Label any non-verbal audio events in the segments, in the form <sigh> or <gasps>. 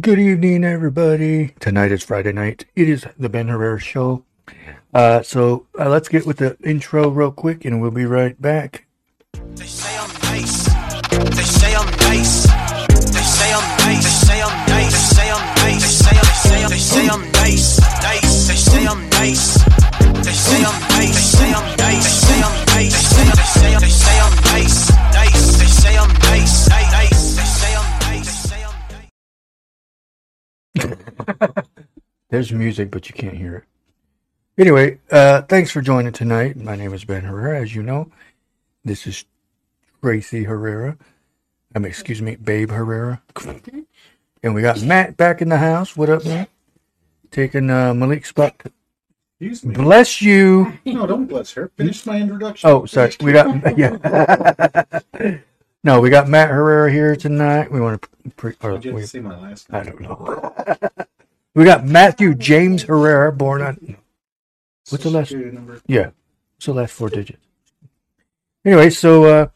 Good evening, everybody. Tonight is Friday night. It is the Ben Herrera Show. Uh, so uh, let's get with the intro real quick, and we'll be right back. They say I'm nice. They say I'm nice. They say I'm nice. They say I'm nice. They say I'm nice. They say I'm, nice. They say I'm nice. They say I'm nice. There's music, but you can't hear it. Anyway, uh, thanks for joining tonight. My name is Ben Herrera, as you know. This is Tracy Herrera. I mean, excuse me, Babe Herrera. And we got Matt back in the house. What up, Matt? Taking uh, Malik's spot. Excuse me. Bless you. No, don't bless her. Finish my introduction. Oh, sorry. We got yeah. <laughs> no, we got Matt Herrera here tonight. We want to. Pre- or, Did you we, to my last I don't know. <laughs> we got Matthew James Herrera, born on What's the last- Security number? Yeah. So last four digits. Anyway, so uh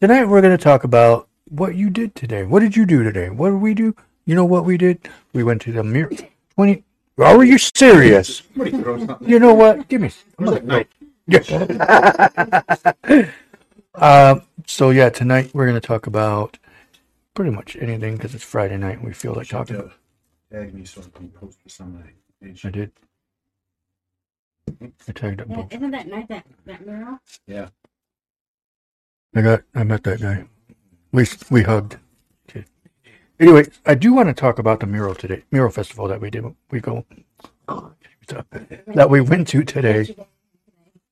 tonight we're gonna talk about what you did today. What did you do today? What did we do? You know what we did? We went to the mirror twenty are you serious? Somebody throw something. You know what? Give me I'm Where's gonna- that knife? Yeah. uh, so yeah, tonight we're gonna talk about pretty much anything because it's Friday night and we feel like talking about Tag me so I can post this on my page. I did. I tagged up Yeah, both. isn't that nice that that mural? Yeah. I got I met that guy. We we hugged. Okay. Anyway, I do want to talk about the mural today, mural festival that we did. We go that we went to today,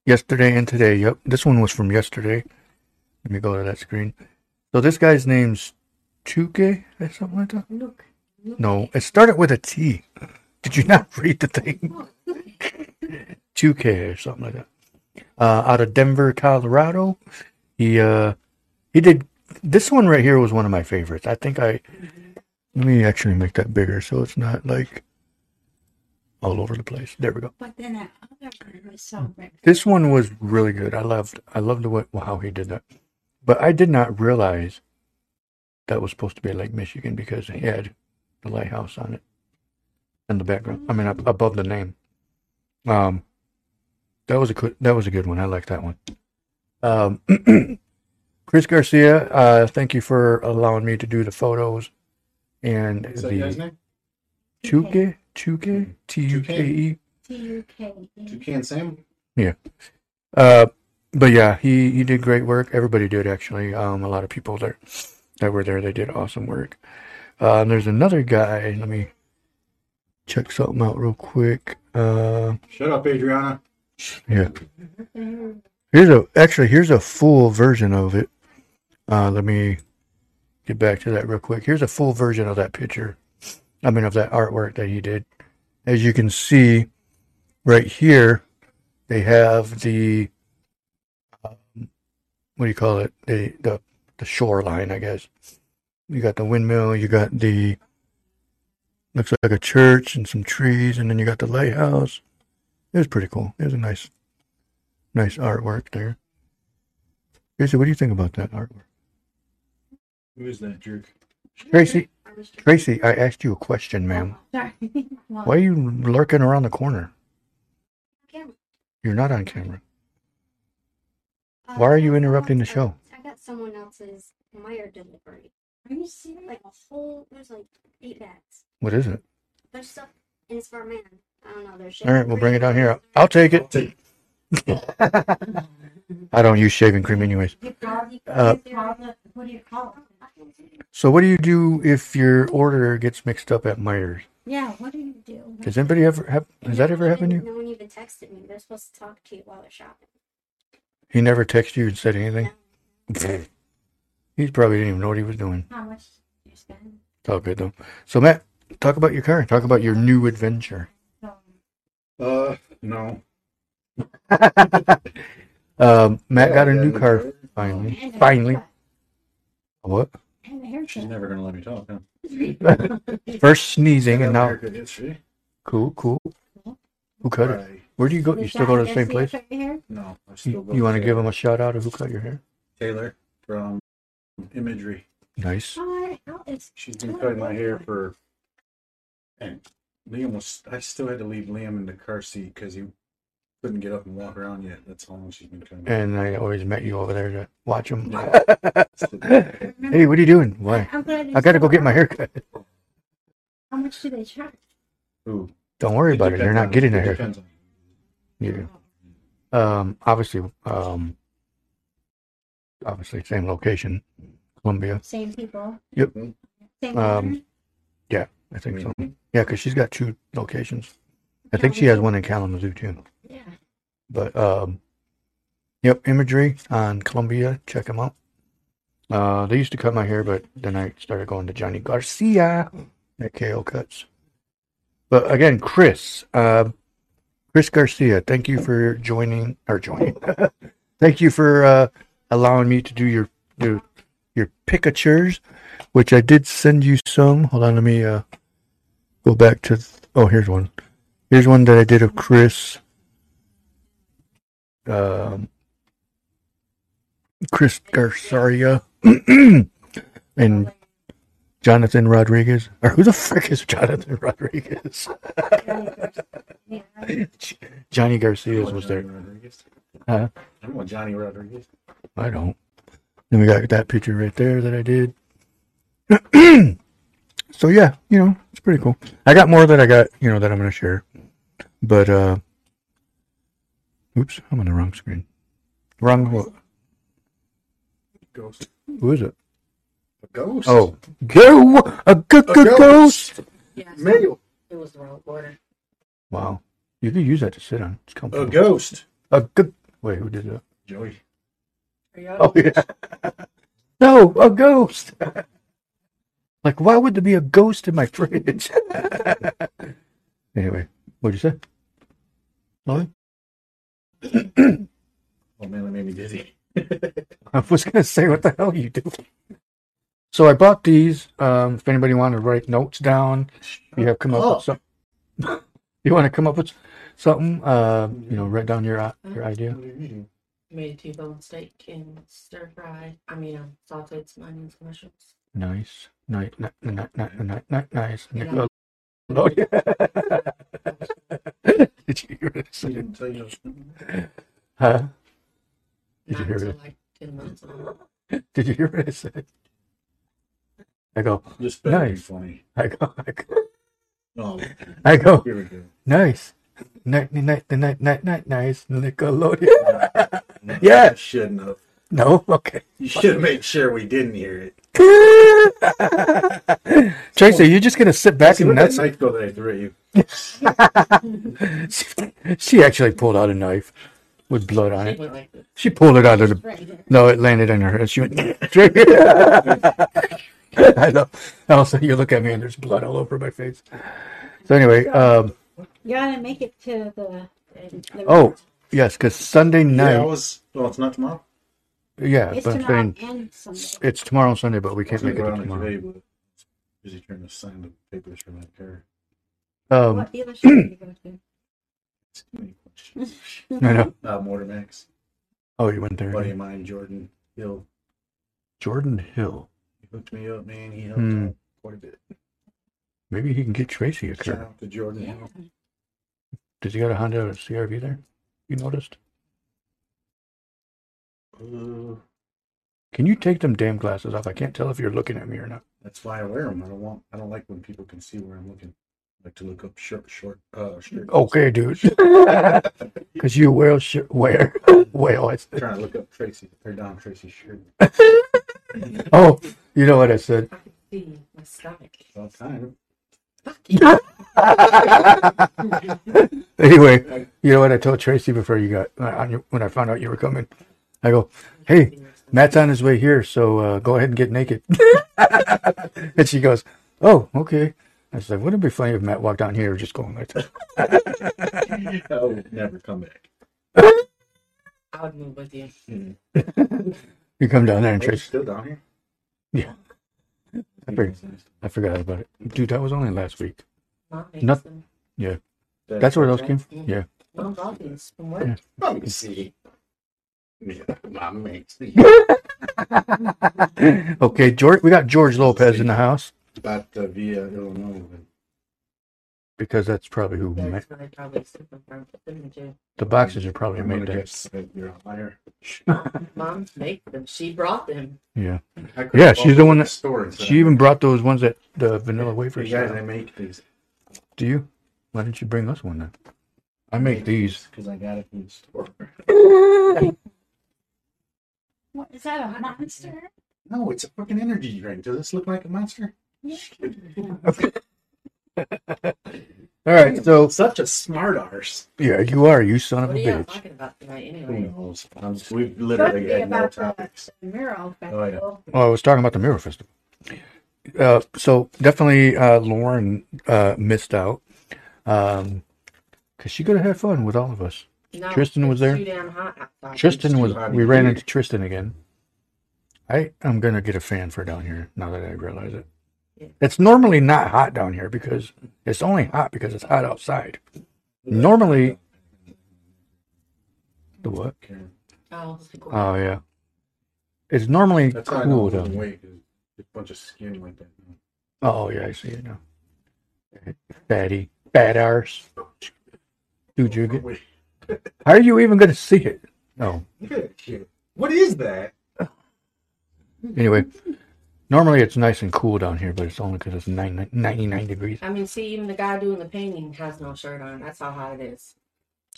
yesterday and today. Yep, this one was from yesterday. Let me go to that screen. So this guy's name's Chuke or something like that. Look. No, it started with a T. Did you not read the thing? <laughs> 2K or something like that. Uh, out of Denver, Colorado. He uh, he did this one right here was one of my favorites. I think I let me actually make that bigger so it's not like all over the place. There we go. But then that other one was so big. This one was really good. I loved I loved the way how he did that. But I did not realize that was supposed to be Lake Michigan because he had the lighthouse on it in the background. I mean up above the name. Um that was a good that was a good one. I like that one. Um <clears throat> Chris Garcia, uh thank you for allowing me to do the photos and Is that guy's the name? Chuke Chuke T U K E T U K E. Toucan Sam? Yeah. Uh, but yeah, he he did great work. Everybody did actually. Um, a lot of people there that were there, they did awesome work. Uh, and there's another guy. Let me check something out real quick. Uh, Shut up, Adriana. yeah. Here's a actually here's a full version of it. Uh, let me get back to that real quick. Here's a full version of that picture. I mean of that artwork that he did. As you can see right here, they have the um, what do you call it? The the the shoreline, I guess. You got the windmill, you got the looks like a church and some trees, and then you got the lighthouse. It was pretty cool. It was a nice nice artwork there. Tracy, what do you think about that artwork? Who is that jerk? Tracy, I Tracy, I asked you a question, ma'am. Sorry. <laughs> Why are you lurking around the corner? camera. You're not on camera. Uh, Why are you interrupting the show? I got someone else's Meijer delivery. Are you serious? Like a whole, there's like eight bags. What is it? There's stuff, and it's for a man. I don't know. There's All right, we'll bring it down here. I'll take it. <laughs> I don't use shaving cream anyways. Uh, what do you call it? So what do you do if your order gets mixed up at Meijer's? Yeah, what do you do? Does anybody ever have? Has that ever happened to you? No one even texted me. They're supposed to talk to you while they're shopping. He never texted you and said anything. <laughs> He probably didn't even know what he was doing. How much do you spend? It's all good though. So Matt, talk about your car. Talk about your new adventure. Uh, no. <laughs> um, Matt Yeah, got a yeah, new car car. finally. Finally, what? And She's never gonna let me talk, huh? <laughs> First sneezing and now haircut yesterday. cool, cool. Who cut it? Where do you go? You still go to the same place? No, You, you want to to give him a shout out of who cut your hair? Taylor from Imagery. Nice. Oh, She's been cutting my hair for And Liam was. I still had to leave Liam in the car seat because he couldn't get up and walk around yet. That's how long she's been coming. And I always met you over there to watch him. Yeah. <laughs> hey, what are you doing? Why? I'm glad I gotta go get my haircut. How much do they charge? Ooh, Don't worry about it. You're not getting a haircut. Yeah. Um, obviously, um, obviously, same location, Columbia. Same people. Yep. Same Um, owner? I think so. Mhm. Yeah, because she's got two locations. I think she has one in Kalamazoo too. Yeah. But um, yep, imagery on Columbia. Check them out. Uh, they used to cut my hair, but then I started going to Johnny Garcia at KO Cuts. But again, Chris, uh, Chris Garcia, thank you for joining or joining. <laughs> thank you for uh, allowing me to do your your your picatures, which I did send you some. Hold on, let me uh, go back to. Oh, here's one. Here's one that I did of Chris. Um, Chris Garcia <clears throat> and Jonathan Rodriguez. Or who the frick is Jonathan Rodriguez? <laughs> Johnny Garcia was there. Huh? Johnny Rodriguez? I don't. Then we got that picture right there that I did. <clears throat> so yeah, you know, it's pretty cool. I got more that I got, you know, that I'm gonna share. But uh oops, I'm on the wrong screen. Wrong what Ghost. who is it? A ghost. Oh go a good A good ghost. Yeah, Yes, male. it was the wrong order. Wow. You could use that to sit on. It's comfortable. A ghost. A good wait, who did that? Joey. Oh yeah. <laughs> no, a ghost. <laughs> like, why would there be a ghost in my fridge? <laughs> anyway, what'd you say? Nothing? <clears throat> Oh man, that made me dizzy. I was gonna say, what the hell are you do? So I bought these. Um, if anybody want to write notes down, you have come up Oh. with some. you want to come up with something? Uh, you know, write down your your idea. What are you eating? Made a T-bone steak and stir fry. I mean, um, sauteed some onions and mushrooms. Nice, nice, nice, nice, nice, nice, nice. Yeah. Oh, <laughs> yeah. Did you hear what I said? didn't. Huh? Did you hear until it? like ten minutes on. Did you hear what I said? I go, This better be Nice. funny. I go, I go, Oh, I go. here we go. Nice, night, night, night, night, night, nice. Nickelodeon. Yeah. You shouldn't have. No, okay. You should have made sure we didn't hear it. <laughs> Tracy, you're just gonna sit back See, and look at that's. that knife go that I threw at you. <laughs> she actually pulled out a knife with blood on it. went like this. She pulled it out of the. No, it landed on her head. She went. <laughs> I know. Also, you look at me and there's blood all over my face. So anyway, um, You gotta make it to the. the oh yes, because Sunday Yeah, I night. was. Well, it's not tomorrow. Yeah, It's but I'm tomorrow saying and Sunday. it's tomorrow and Sunday, but we can't make it gonna to go on tomorrow. today, but busy trying to sign the papers for my car. Um, what dealership did you go to? It's too many questions. <laughs> no, no. uh, Motor Max. Oh, you went there. buddy of mine, Jordan Hill. Jordan Hill. He hooked me up, man. He helped Hmm. out quite a bit. Maybe he can get Tracy a Shout car. out to Jordan Yeah. Hill. Does he got a Honda CRV there? You noticed? Uh, Can you take them damn glasses off? I can't tell if you're looking at me or not. that's why I wear them. I don't want. I don't like when people can see where I'm looking. I like to look up short, short, uh, shirt. Okay, dude. <laughs> Because you wear sh- where whale. I'm trying to look up Tracy or Don Tracy's shirt <laughs> Oh, you know what I said. I could see my stomach. all time. Fuck you. <laughs> anyway, you know what I told Tracy before you got uh, on your, when I found out you were coming. I go, hey, Matt's on his way here, so uh, go ahead and get naked. <laughs> and she goes, oh, okay. I said, wouldn't it be funny if Matt walked down here just going like that? I would never come back. I would move with you. <laughs> You come down there and Are Tracy, still down here? Yeah. I figured- I forgot about it. Dude, that was only last week. Mom makes Not- them. That's where those came from? Yeah. Mom bought from work. Yeah. Let me see. Yeah, my mates. <laughs> okay, George, we got George Lopez in the house. About uh, via Illinois. because that's probably who ma- That's why they probably super from them the boxes are probably I'm made gonna that. you're a liar. <laughs> Mom make them. She brought them. Yeah, Yeah, she's the one at that- store and she even brought those ones that the vanilla wafers. Yeah, they make these. Do you? Why didn't you bring us one then? I make these. because I got it from the store. <laughs> What is that? A monster? No, it's a fucking energy drink. Does this look like a monster? Yeah. <laughs> All right, so such a smart arse. yeah, you are you son of What a are bitch. talking about tonight Who anyway? knows? Um, we've Could literally had more about the, topics. the mural Oh, yeah. Well, I was talking about the Mural Festival. Uh, so definitely, uh, Lauren uh, missed out um, because she could have had fun with all of us. No, Tristan was there? Too damn hot outside. Tristan was. hot We ran into Tristan again. I am gonna get a fan for down here now that I realize it. Yeah. It's normally not hot down here because it's only hot because it's hot outside. Normally, the what? Oh, it's Oh yeah, it's normally That's how I know cool down losing here. weight. is A bunch of skin like that. Oh yeah, I see it now. Fatty, fat arse. Dude, you get. Wait, How are you even gonna see it? No. look at that shit. What is that? Anyway, normally it's nice and cool down here, but it's only because it's nine, 99 degrees. I mean, see, even the guy doing the painting has no shirt on. That's how hot it is.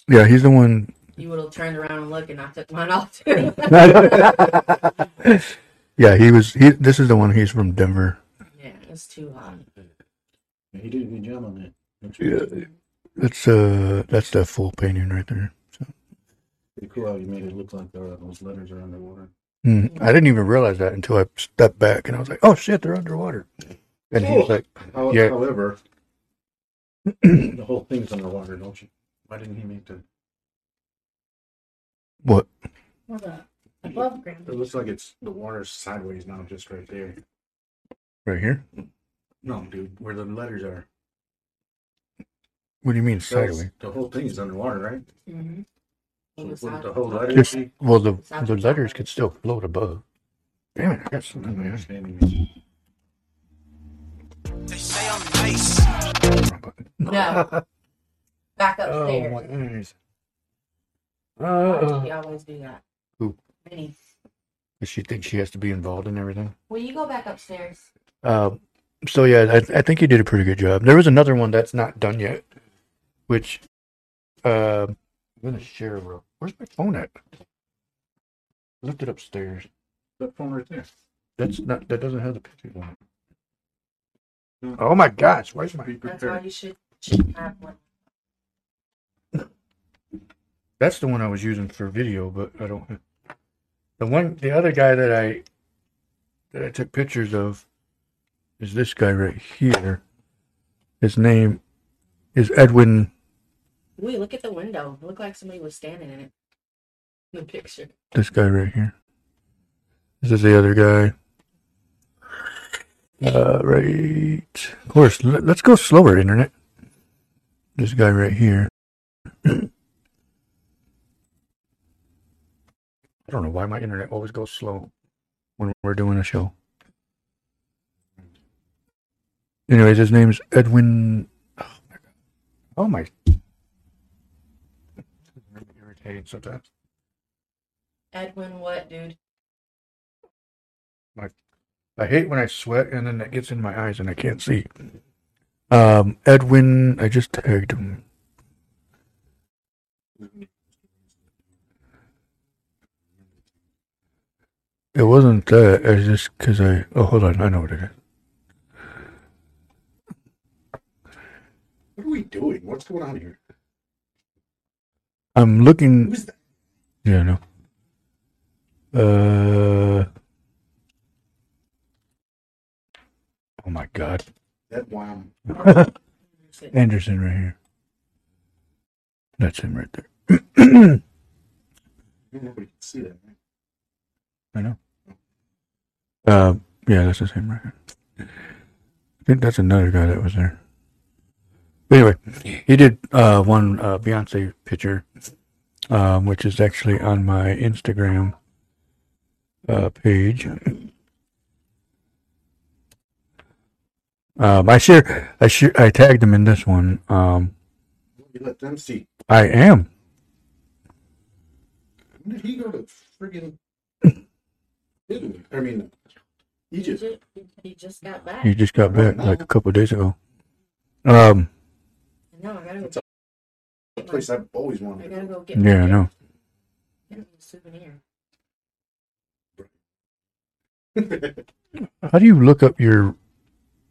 Yeah, he's the one. You would have turned around and looked, and I took mine off too. <laughs> <laughs> <laughs> yeah, he was. He. This is the one. He's from Denver. yeah, it's too hot. He did a good job on that. Yeah, that's uh, that's that full painting right there. So, Pretty cool how you made it look like uh, those letters are underwater. hmm. I didn't even realize that until I stepped back and I was like, "Oh shit, they're underwater." And he was like, How, Yeah. However, <clears throat> the whole thing's underwater, don't you? Why didn't he make the? "What? Well, the above ground. It looks like it's the water's sideways now, just right there. Right here? No, dude, where the letters are. What do you mean Those- sideways?" The whole thing is underwater, right? Mm-hmm. So the wouldn't the whole the letter Just- be? Well, the the letters could still float above. Damn it! I got something. I'm in my eye. understanding this. They say I'm nice. No. Back <laughs> Oh upstairs. my eyes. Why do we always do that? Who? Does she think she has to be involved in everything? Will you go back upstairs? Uh, so yeah, I, I think you did a pretty good job. There was another one that's not done yet, which uh, I'm gonna share. Real. Where's my phone at? Left it upstairs. That phone right there. That's not. That doesn't have the pictures on it. Oh my gosh! Where's my? That's why you should, should have one. That's the one I was using for video, but I don't. The one, the other guy that I that I took pictures of is this guy right here. His name is Edwin. Wait, look at the window. It looked like somebody was standing in it. In the picture. This guy right here. This is the other guy. Uh, right. Of course. Let, let's go slower, internet. This guy right here. <clears throat> don't know why my internet always goes slow when we're doing a show. Anyways, his name's Edwin. Oh my god. Oh my. It's irritating sometimes. Edwin, what, dude? My, I hate when I sweat and then it gets in my eyes and I can't see. Um, Edwin, I just tagged him. It wasn't that. It's just because I. Oh, hold on. I know what it is. What are we doing? What's going on here? I'm looking. Who's that? Yeah, no. Uh. Oh my God. That wham. <laughs> Anderson right here. That's him right there. <clears throat> Nobody can see that. Right? I know. Uh, yeah, that's the same right. I think that's another guy that was there. Anyway, he did uh, one uh, Beyonce picture, um, which is actually on my Instagram uh, page. Um, I share, I share, I tagged him in this one. Um, You let them see. I am. When did he go to friggin' Italy? I mean, Egypt. He just got back. He just got back like a couple of days ago. Um, No, I gotta go. A place I've always I gotta go get. yeah, I know. Get me a souvenir. <laughs> How do you look up your,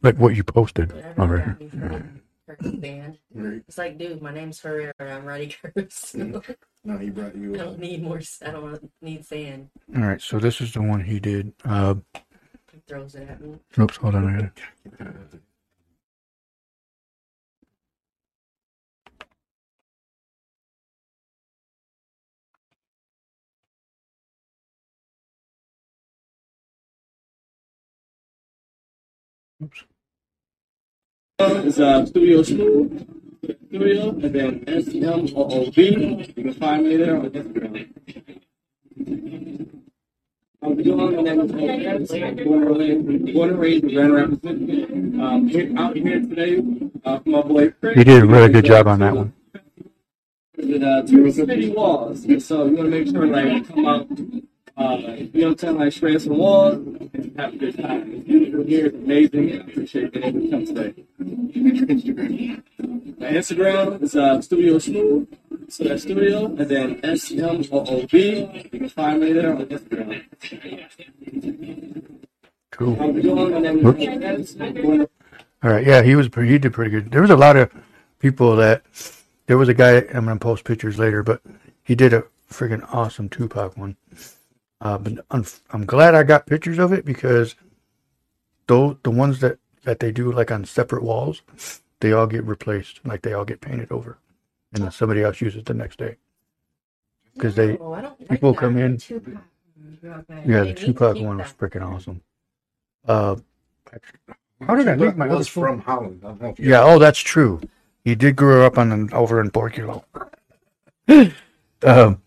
like what you posted Whatever already? got me from Kirk's band. It's like, dude, my name's Ferrer. I'm ready, Curse. I No, he brought you. <laughs> I don't need more. I don't need sand. All right, so this is the one he did. Uh, He throws it at me. oops, hold on. I got it. Oops. It's uh, Studio Smooth Studio, and then S M O O B. You can find me there on Instagram. I'm doing my name is Otis. Born and raised- born and raised in Grand Rapids, Um, here, out here today uh, my boy Chris. He did a really good job on that one. With uh, two city walls, so you want to make sure like come out. Uh, you know what I'm saying? Like spray some walls and have a good time. Beautiful here. It's amazing. I appreciate being able to come today. My Instagram is uh, Studio Smooth. So that's Studio, and then S M O O B. You can find me there on Instagram. Cool. I'm doing my name is All right, yeah, he was pre- he did pretty good. There was a lot of people that there was a guy I'm gonna post pictures later, but he did a freaking awesome Tupac one. Uh, but I'm, I'm glad I got pictures of it because those the ones that that they do like on separate walls, they all get replaced, like they all get painted over, and then somebody else uses it the next day because they- No, I don't like people that. come in- Tupac. Yeah, the need to Tupac one was freaking awesome. Uh, how did I leave my other was phone? from Holland. I don't know if you Yeah, oh, that's true. He did grow up on an, over in Porculo. <gasps> um,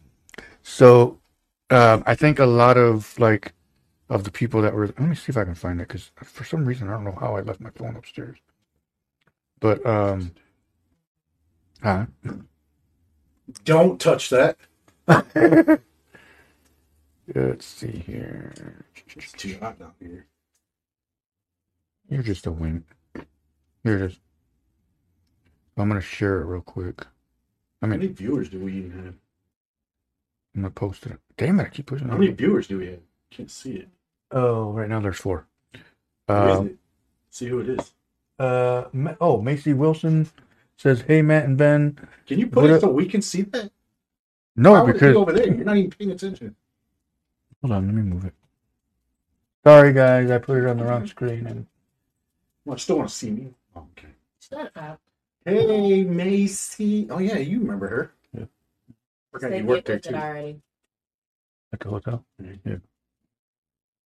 so um, I think a lot of like of the people that were. Let me see if I can find it because for some reason I don't know how I left my phone upstairs. But um, Don't touch that. <laughs> Let's see here. It's too hot down here. You're just a wink. Here it is. I'm gonna share it real quick. I mean, how many viewers do we even have? I'm gonna post it. Damn it! I keep pushing. How many viewers do we have? Can't see it. Oh, right now there's four. Who is Um, it? See who it is. Uh, oh, Macy Wilson says, "Hey, Matt and Ben." Can you put it a- so we can see that? No, How is he because over there, you're not even paying attention. hold on, let me move it. Sorry, guys, I put it on the wrong screen. And Well, I still want to see me. Oh, okay. Shut up. Hey, Macy. Oh yeah, you remember her? Yeah. Forgot They you worked there too. already. at the hotel. Yeah.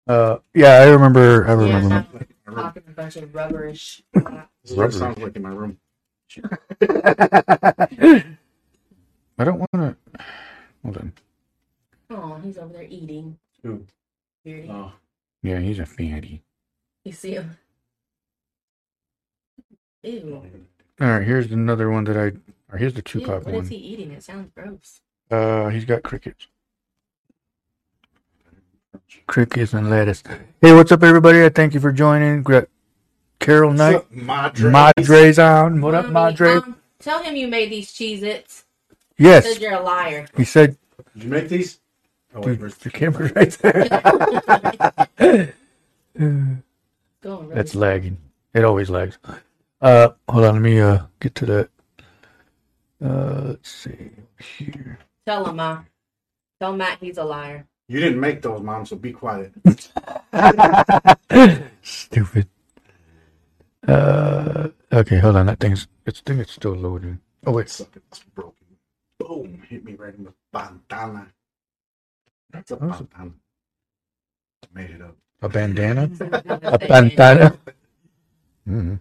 Uh, yeah, I remember. I remember. now My room. talking a bunch of rubberish. This is what it sounds like in my room. <laughs> I don't want to. Hold on. Oh, he's over there eating. Who? Beardy. Oh, Yeah, he's a fatty. You see him? Ew. All right, here's another one that I. Or here's the Ew, Tupac what is one. he eating? It sounds gross. Uh, he's got crickets. Crickets and lettuce. Hey, what's up, everybody? I thank you for joining. We got Carol Knight. What's up, Madre? Madre's on. What up, Madre? um, tell him you made these Cheez Its. Yes, Said you're a liar. he said. Did you make these? Oh, wait, Dude, where's the camera's right there. <laughs> <laughs> Going really That's lagging. It always lags. Uh, hold on. Let me uh get to that. Uh, let's see here. Tell him, Ma. Tell Matt he's a liar. You didn't make those, mom. So be quiet. <laughs> Stupid. Uh, okay, hold on. That thing's. It's thing. It's still loading. Oh wait. Suck it. It's broken. Boom! Hit me right in the bandana. That's a That was a- bandana. Made it up. A bandana. A <laughs> A bandana. hmm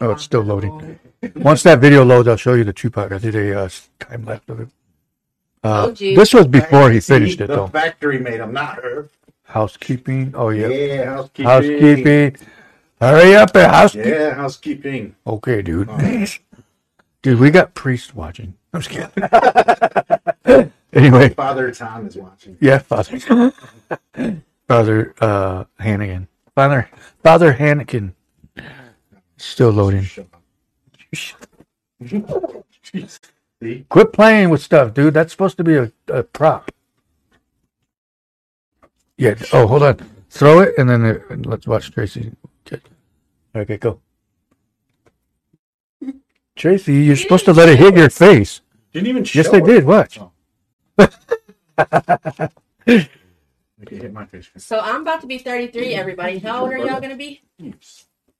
Oh, it's still loading. Once that video loads, I'll show you the Tupac. I did a uh, time lapse of it. Uh, Oh, gee. this was before he finished it, the though. factory made them, not her. Housekeeping. Oh yeah. Yeah, housekeeping. Housekeeping. Hurry up, there, house. Yeah, housekeeping. Okay, dude. Oh. <laughs> Dude, we got priests watching. I'm just kidding. <laughs> anyway, Father Tom is watching. yeah, Father. Father uh, Hannigan. Father Father Hannigan. Still loading. Shut up. Quit playing with stuff, dude. That's supposed to be a, a prop. Yeah. Oh, hold on. Throw it and then uh, let's watch Tracy. Okay, okay go. Tracy, you're supposed to let it hit your face. Didn't even show Yes, they it. did. Watch. Oh. <laughs> Okay, hit my face. So I'm about to be 33, everybody. How old are y'all gonna be?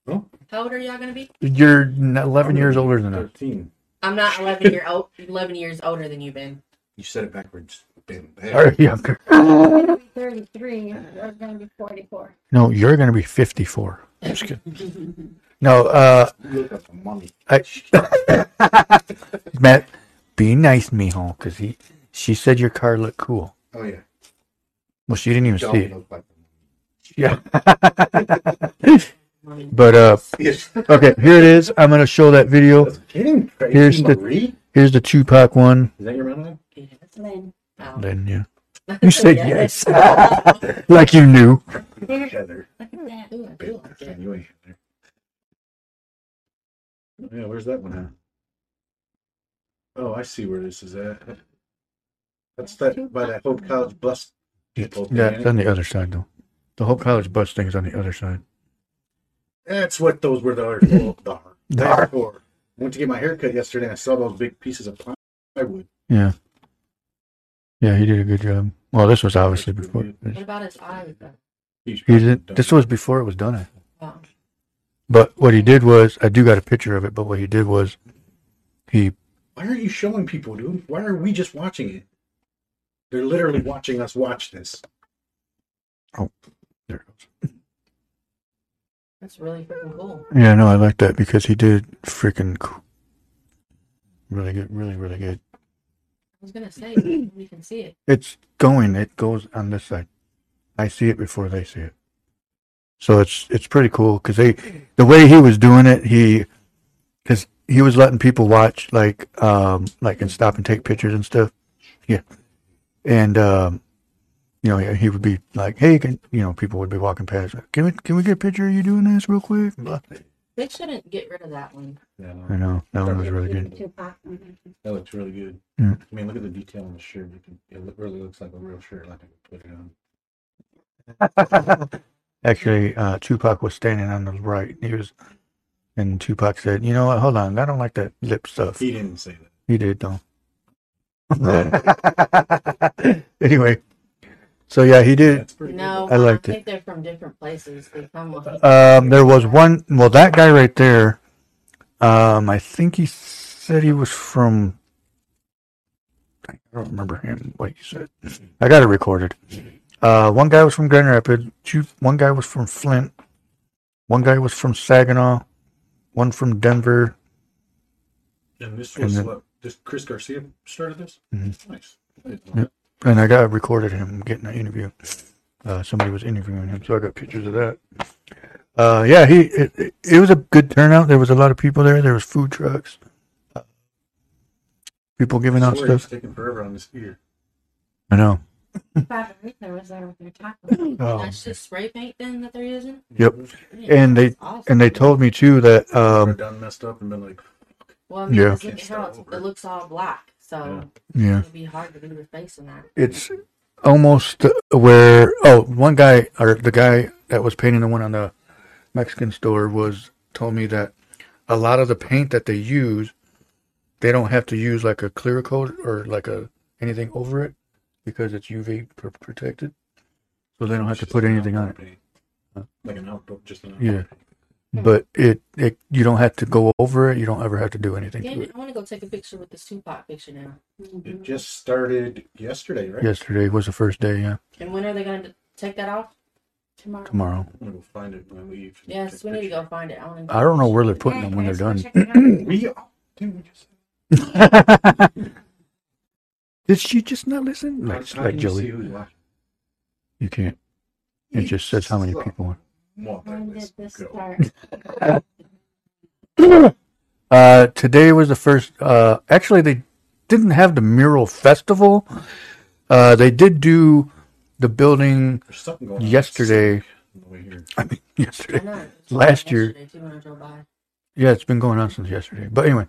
Oh, How old are y'all gonna be? You're 11 years older than us. 13. I'm not 11 year old. 11 years older than you, Ben. You said it backwards. Bam, bam. Or younger. <laughs> I'm gonna be 33. You're gonna be 44. No, you're going to be 54. I'm just kidding. <laughs> No, uh, You look like a mummy. I, <laughs> Matt, be nice, mijo, because he, she said your car looked cool. Oh, yeah. Well, she didn't even Don't see it. like Yeah. <laughs> But uh, okay, here it is. I'm going to show that video. That's kidding. Crazy Here's the- Marie? Here's the Tupac one. Is that your middle name? Lynn. Oh. Then yeah, you said yes, <laughs> like you knew. Heather. Look at that. Ooh, I do like Yeah, it. you Heather. Yeah, where's that one at? Oh, I see where this is at. That's that by that Hope College bus. people Yeah, it's on the other side though. The Hope College bus thing is on the other side. That's what those were the art for. <laughs> The art. The That's art. for. I went to get my haircut yesterday and I saw those big pieces of plywood. Yeah. Yeah, he did a good job. Well, this was obviously before. pretty What about his eyes? though? He's He did. This was before it was done. I think. Oh. But what he did was, I do got a picture of it. But what he did was, he Why aren't you showing people, dude? Why are we just watching it? They're literally watching us watch this. Oh, there it goes. That's really freaking cool. Yeah, no, I like that because he did freaking cool. really good, really, really good. Was gonna say <clears throat> we can see it. It's going. It goes on this side. I see it before they see it. So it's it's pretty cool because they the way he was doing it, he because he was letting people watch like um like and stop and take pictures and stuff. Yeah, and um you know he would be like, hey, can you know people would be walking past. Can we can we get a picture of you doing this real quick? Blah. They shouldn't get rid of that one. Yeah, I know that one was really good. Tupac. That looks really good. Yeah. I mean, look at the detail on the shirt. You can, it really looks like a real shirt. Like I could put it on. <laughs> Actually, uh, Tupac was standing on the right. He was, and Tupac said, "You know what? Hold on. I don't like that lip stuff." He didn't say that. He did though. <laughs> anyway, so yeah, he did. That's pretty No, I liked I it. think they're from different places. They come with. Um, there was one. Well, that guy right there. Um, I think he said he was from. I don't remember him. What he said. I got it recorded. Uh, one guy was from Grand Rapids. Two. One guy was from Flint. One guy was from Saginaw. One from Denver. And this And was then- what? This Chris Garcia started this. Mhm. Nice. I didn't know Yep. And I got recorded him getting an interview. Uh, somebody was interviewing him, so I got pictures of that. Uh, yeah, he it, it, it was a good turnout. There was a lot of people there. There was food trucks, uh, people giving that. out Swear he's stuff. taking forever on this ear. I know. There was there with your taco. Oh, That's just spray paint then that they're using. Yep. Yeah, And they awesome. and they told me too that Um, done messed up and been like, Well, I mean, Yeah. just look how start it's, over. it looks all black, so yeah, it'd be hard to do the face in that. it's almost where oh one guy or the guy that was painting the one on the Mexican store was told me that a lot of the paint that they use they don't have to use like a clear coat or like a anything over it because it's UV protected so they don't have to put anything on it outdoor. Like an outdoor, just an Yeah. paint. Hmm. but it it you don't have to go over it you don't ever have to do anything Yeah, to it I want to go take a picture with this Tupac picture now. It just started yesterday, right? yesterday was the first day yeah And when are they going to take that off? Tomorrow. tomorrow I'm gonna go find it when I leave. Yes, Take we need to go find it. I, wanna I don't know where they're putting them when they're done <laughs> <laughs> We, oh, dude, we just. <laughs> Did she just not listen? How- Like, how like can you see Joey. who's watching? You can't. It just says how many people are. Well, When did this go. start? <laughs> Uh, today was the first. Uh, actually, they didn't have the mural festival. Uh, they did do the building There's something going on. yesterday. on the way here. I mean, <laughs> I yesterday. know. Last year- yesterday, too, when I drove by. Yeah, it's been going on since yesterday. But anyway,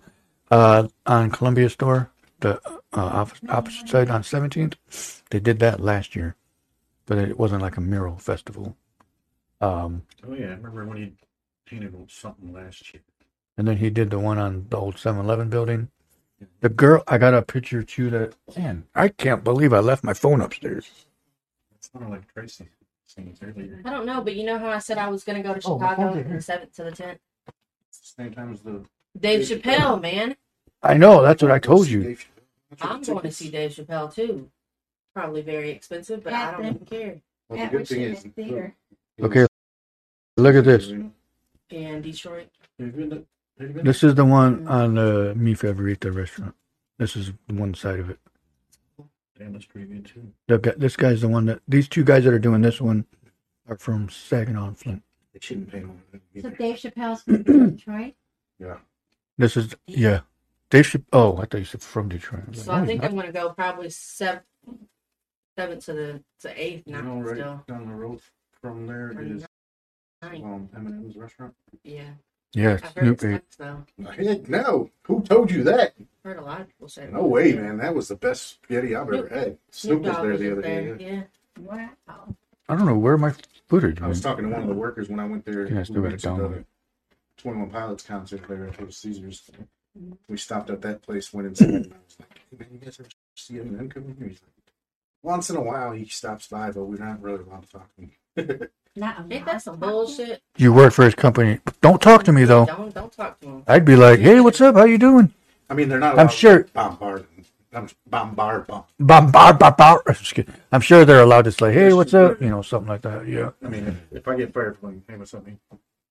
uh, on Columbia Store, the uh, opposite, opposite side on 17th, they did that last year, but it wasn't like a mural festival. Um, Oh yeah, I remember when he painted something last year. and then he did the one on the old 7-Eleven building. The girl, I got a picture too. That man, I can't believe I left my phone upstairs. It sounded like Tracy saying earlier. I don't know, but you know how I said I was going to go to Oh, Chicago phone's from the 7th to the 10th? Same time as the. Dave Dave Chappelle, Chappelle. man. I know. That's what I told you. I'm going to see Dave Chappelle too. Probably very expensive, but I don't even care. Well, the At good thing is. Theater. Okay, look at this. In Detroit. Have you been to- have you been This is the one on the Mi Favorita restaurant. This is one side of it. to- Damn, that's pretty good too. The this guy's the one that these two guys that are doing this one are from Saginaw and Flint. They shouldn't pay on it So. Dave Chappelle's from Detroit. <clears throat> Yeah. This is yeah. Dave Chapp- Oh, I thought you said from Detroit. was So like, I think he's I'm going to go probably 7th, 7th to the to 8th You now. right Still. down the road from there Or is um, Eminem's restaurant. Yeah. not. yeah, I've heard Snoop it's ate. nice though. Heck no! Who told you that? Heard a lot of people say No way, man. That was the best spaghetti I've ever had. Snoop Snoop was Dogg there the other there. day. Yeah. Yeah. Wow. I don't know where my footage. I was went. talking to one of the workers when I went there. Yeah, I still we got it went to downloaded. the Twenty One Pilots concert there at Little Caesars. We stopped at that place, went inside, and I was like, "Hey man, you guys ever see Eminem come in here?" He's like, "Once in a while he stops by, but we're not really allowed to talk to him." <laughs> Not a lot that some bullshit? You work for his company. Don't talk to me though. Don't don't talk to him. I'd be like, hey, what's up? How you doing? I mean, they're not. I'm sure- to bombard. I'm bombard. Bomb. Bombard, bombard. Just kidding. I'm sure they're allowed to say, hey, what's up? You know, something like that. Yeah, I mean, if I get fired from, hey, what's up, man?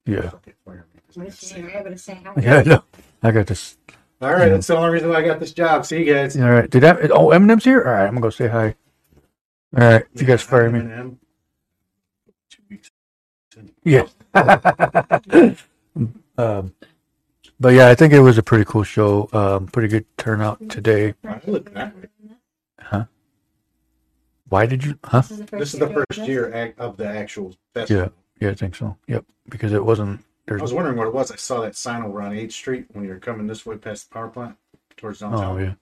yeah, Don't get fired. Wish you were able to say hi. yeah. No, I got this. All right, that's the only reason why I got this job. See you guys. All right. Did that? Oh, Eminem's here. All right, I'm gonna go say hi. All right. If you guys fire me. Eminem. Two weeks. Yeah. <laughs> um, but yeah, I think it was a pretty cool show. Um, pretty good turnout today. I look that way. Why did you? Huh? This is the first This is the year doing first this? year act of the actual festival. Yeah, yeah, I think so. Yep. Because it wasn't. I was wondering what it was. I saw that sign over on 8th Street when you were coming this way past the power plant towards downtown. Oh yeah.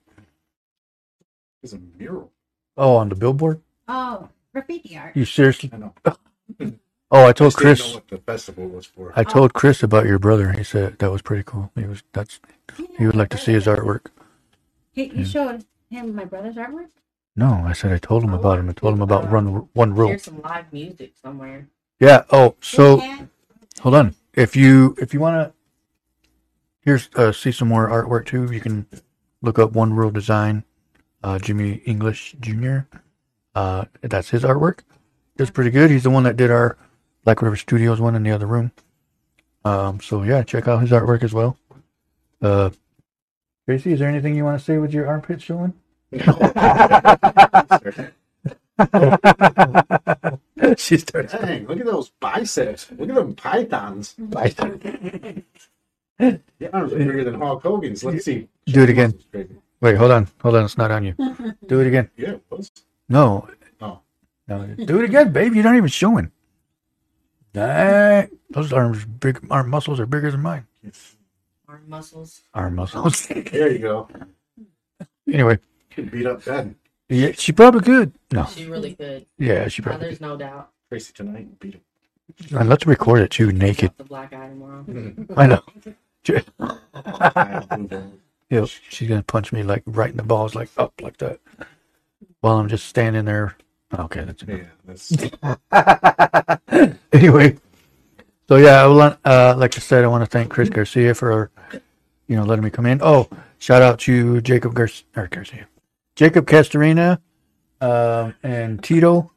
It's a mural. Oh, on the billboard. Oh, graffiti art. You seriously? I know. <laughs> Oh, I I told just didn't know Chris. what the festival was for. I told Chris about your brother. He said that was pretty cool. He was. That's. He would like to see his artwork. He, you showed him my brother's artwork? No, I said I told him about him. I told him about run one rule. Here's some live music somewhere. Yeah. Oh, so. Yeah. Hold on. If you if you want to here's uh, see some more artwork too, you can look up One World Design, uh, Jimmy English Jr. Uh, that's his artwork. It's pretty good. He's the one that did our Black River Studios one in the other room. Um, so yeah, check out his artwork as well. Uh, Tracy, is there anything you want to say with your armpit showing? <laughs> she starts. Dang, look at those biceps. Look at them pythons. Your arms are bigger than Hulk Hogan's. Let's see. Do it again. Wait, hold on, hold on. It's not on you. <laughs> Do it again. Yeah, it was. No. Oh. No. Do it again, babe. You're not even showing. Dang. Those arms, big arm muscles are bigger than mine. Arm muscles. Arm muscles. <laughs> There you go. anyway, You can beat up Ben. yeah, she probably could. No. She really could. Yeah, she Uh, probably there's no doubt. Tracy tonight beat him. could. And let's record it too, naked. The black eye tomorrow. I know. <laughs> I Yep. She's gonna punch me like right in the balls, like up like that, while I'm just standing there. Okay, that's enough. yeah, that's <laughs> anyway, so yeah, I want, uh, like I said, I want to thank Chris Garcia for, you know, letting me come in. Oh, shout out to Jacob Garcia, or Garcia, Jacob Castorina, um, and Tito.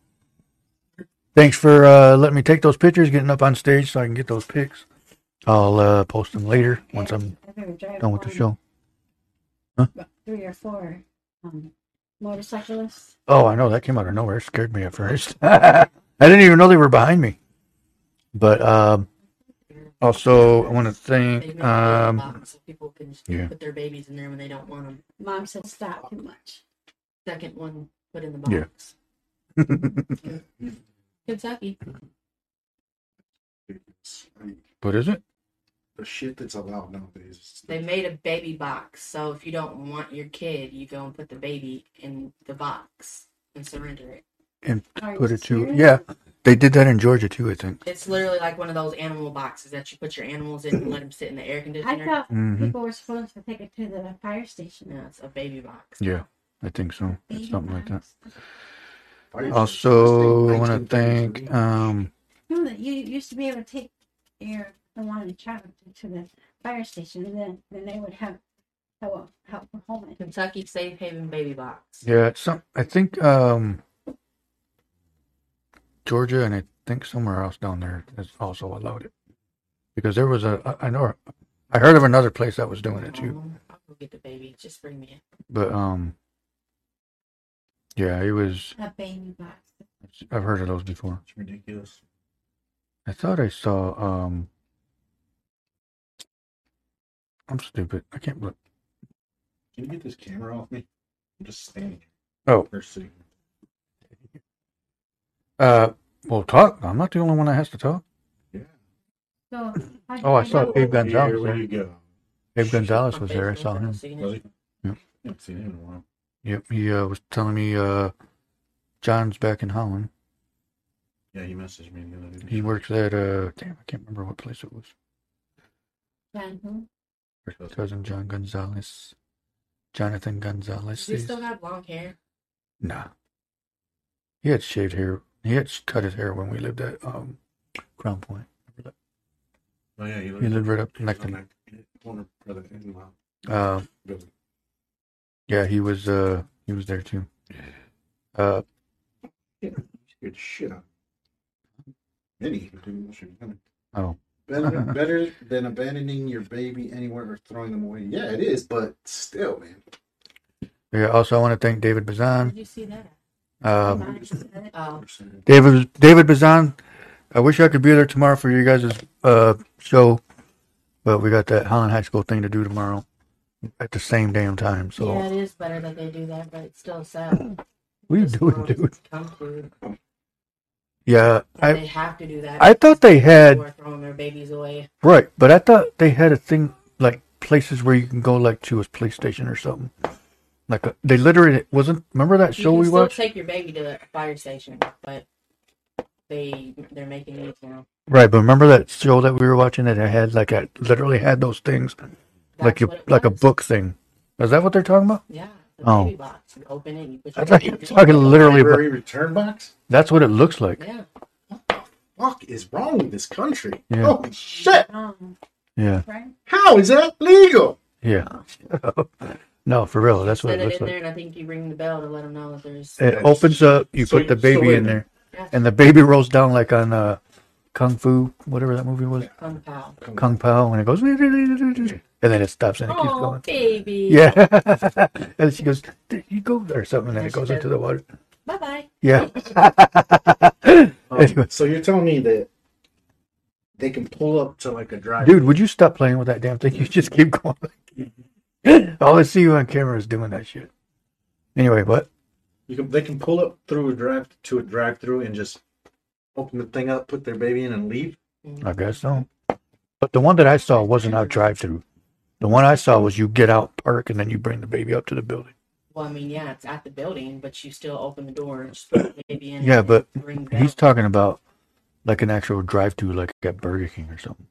Thanks for uh, letting me take those pictures, getting up on stage so I can get those pics. I'll uh, post them later once I'm I think we drive done with the show. about Three or four um, motorcyclists. Oh, I know that came out of nowhere. It scared me at first. <laughs> I didn't even know they were behind me. But um, also, I want to They thank make a baby um, so people can just yeah. put their babies in there when they don't want them. Mom said stop too much. Second one put in the Yeah. box. <laughs> Kentucky. What is it? The shit that's allowed nowadays. They made a baby box, so if you don't want your kid, you go and put the baby in the box and surrender it. And Are put you it to yeah. They did that in Georgia too, I think. It's literally like one of those animal boxes that you put your animals in and let them sit in the air conditioner. I conditioner. thought hmm people were supposed to take it to the fire station. No, it's a baby box. Yeah, I think so. Baby Something like that. Also, I want to thank um, that you used to be able to take your the one in the child to the fire station, and then then they would have help help for home. Kentucky Safe Haven baby box. yeah, some I think um, Georgia and I think somewhere else down there is also allowed it because there was a I I know I heard of another place that was doing it too, Um, I'll go get the baby. Just bring me it. but um, yeah, it was. A baby box. I've heard of those before. It's ridiculous. I thought I saw um. I'm stupid. I can't look. Can you get this camera off me? I'm just standing. Oh. They're sitting. Uh, well, talk. I'm not the only one that has to talk. Yeah. So how'd Oh, I find saw out? Abe Gonzalez. Here, where there. you go? Abe Gonzalez was there. I saw him. seen it. Was he? Yep. haven't seen him in a while. Yep, he uh, was telling me uh, John's back in Holland. Yeah, he messaged me the other day. He works at uh, damn, I can't remember what place it was. John who? Cousin John Gonzalez, Jonathan Gonzalez. Does he still have long hair? Nah, he had shaved hair. He had cut his hair when we lived at um, Crown Point. Remember Oh yeah, he He lived right up next to me. that corner brother in my that? Uh, yeah, he was. Uh, he was there too. Uh, Good shit out. Many. oh, Better, <laughs> better than abandoning your baby anywhere or throwing them away. Yeah, it is, but still, man. yeah. Also, I want to thank David Bazan. Did you see that? Uh, Mine said it. Oh, David David Bazan. I wish I could be there tomorrow for you guys' uh, show, but we got that Holland High School thing to do tomorrow at the same damn time. So yeah, it is better that they do that, but it's still sad. what are you This doing, dude? Has Come to Yeah, I they have to do that. I thought they had throwing their babies away. right, but I thought they had a thing like places where you can go like to a police station or something. Like a, they literally wasn't. Remember that show we still watched? take your baby to a fire station, but they they're making these now. Right, but remember that show that we were watching that had like a literally had those things like you it like a book thing. Is that what they're talking about? Yeah, the Oh. baby box. You open it. You put I your thought you were baby in. talking literally about. Library return box? That's what it looks like. Yeah, Fuck is wrong with this country? Yeah. Holy shit! Um, Yeah, right? How is that legal? yeah. no, for real. That's what set it it looks in like. there, and I think you ring the bell to let them know that there's. It opens up. You So- put the so baby wait a in there, Yeah, and the baby rolls down like on uh, Kung Fu, whatever that movie was, Kung Pao. Kung Pao, and it goes, and then it stops and it keeps Oh, going. baby. Yeah, <laughs> and she goes, "Did you go there?" or something, and then it goes into the water. Bye bye. Yeah. <laughs> Um, Anyway. So you're telling me that they can pull up to like a drive? Dude, would you stop playing with that damn thing? You just keep going. All I see you on camera is doing that shit. Anyway, what? You can, they can pull up through a drive to a drive-through and just open the thing up, put their baby in, and leave. I guess so. But the one that I saw wasn't a drive-through. The one I saw was you get out, park, and then you bring the baby up to the building. Well, I mean, yeah, it's at the building, but you still open the door and just put the baby in. Yeah, and but ring the He's bell. talking about like an actual drive-through, like at Burger King or something.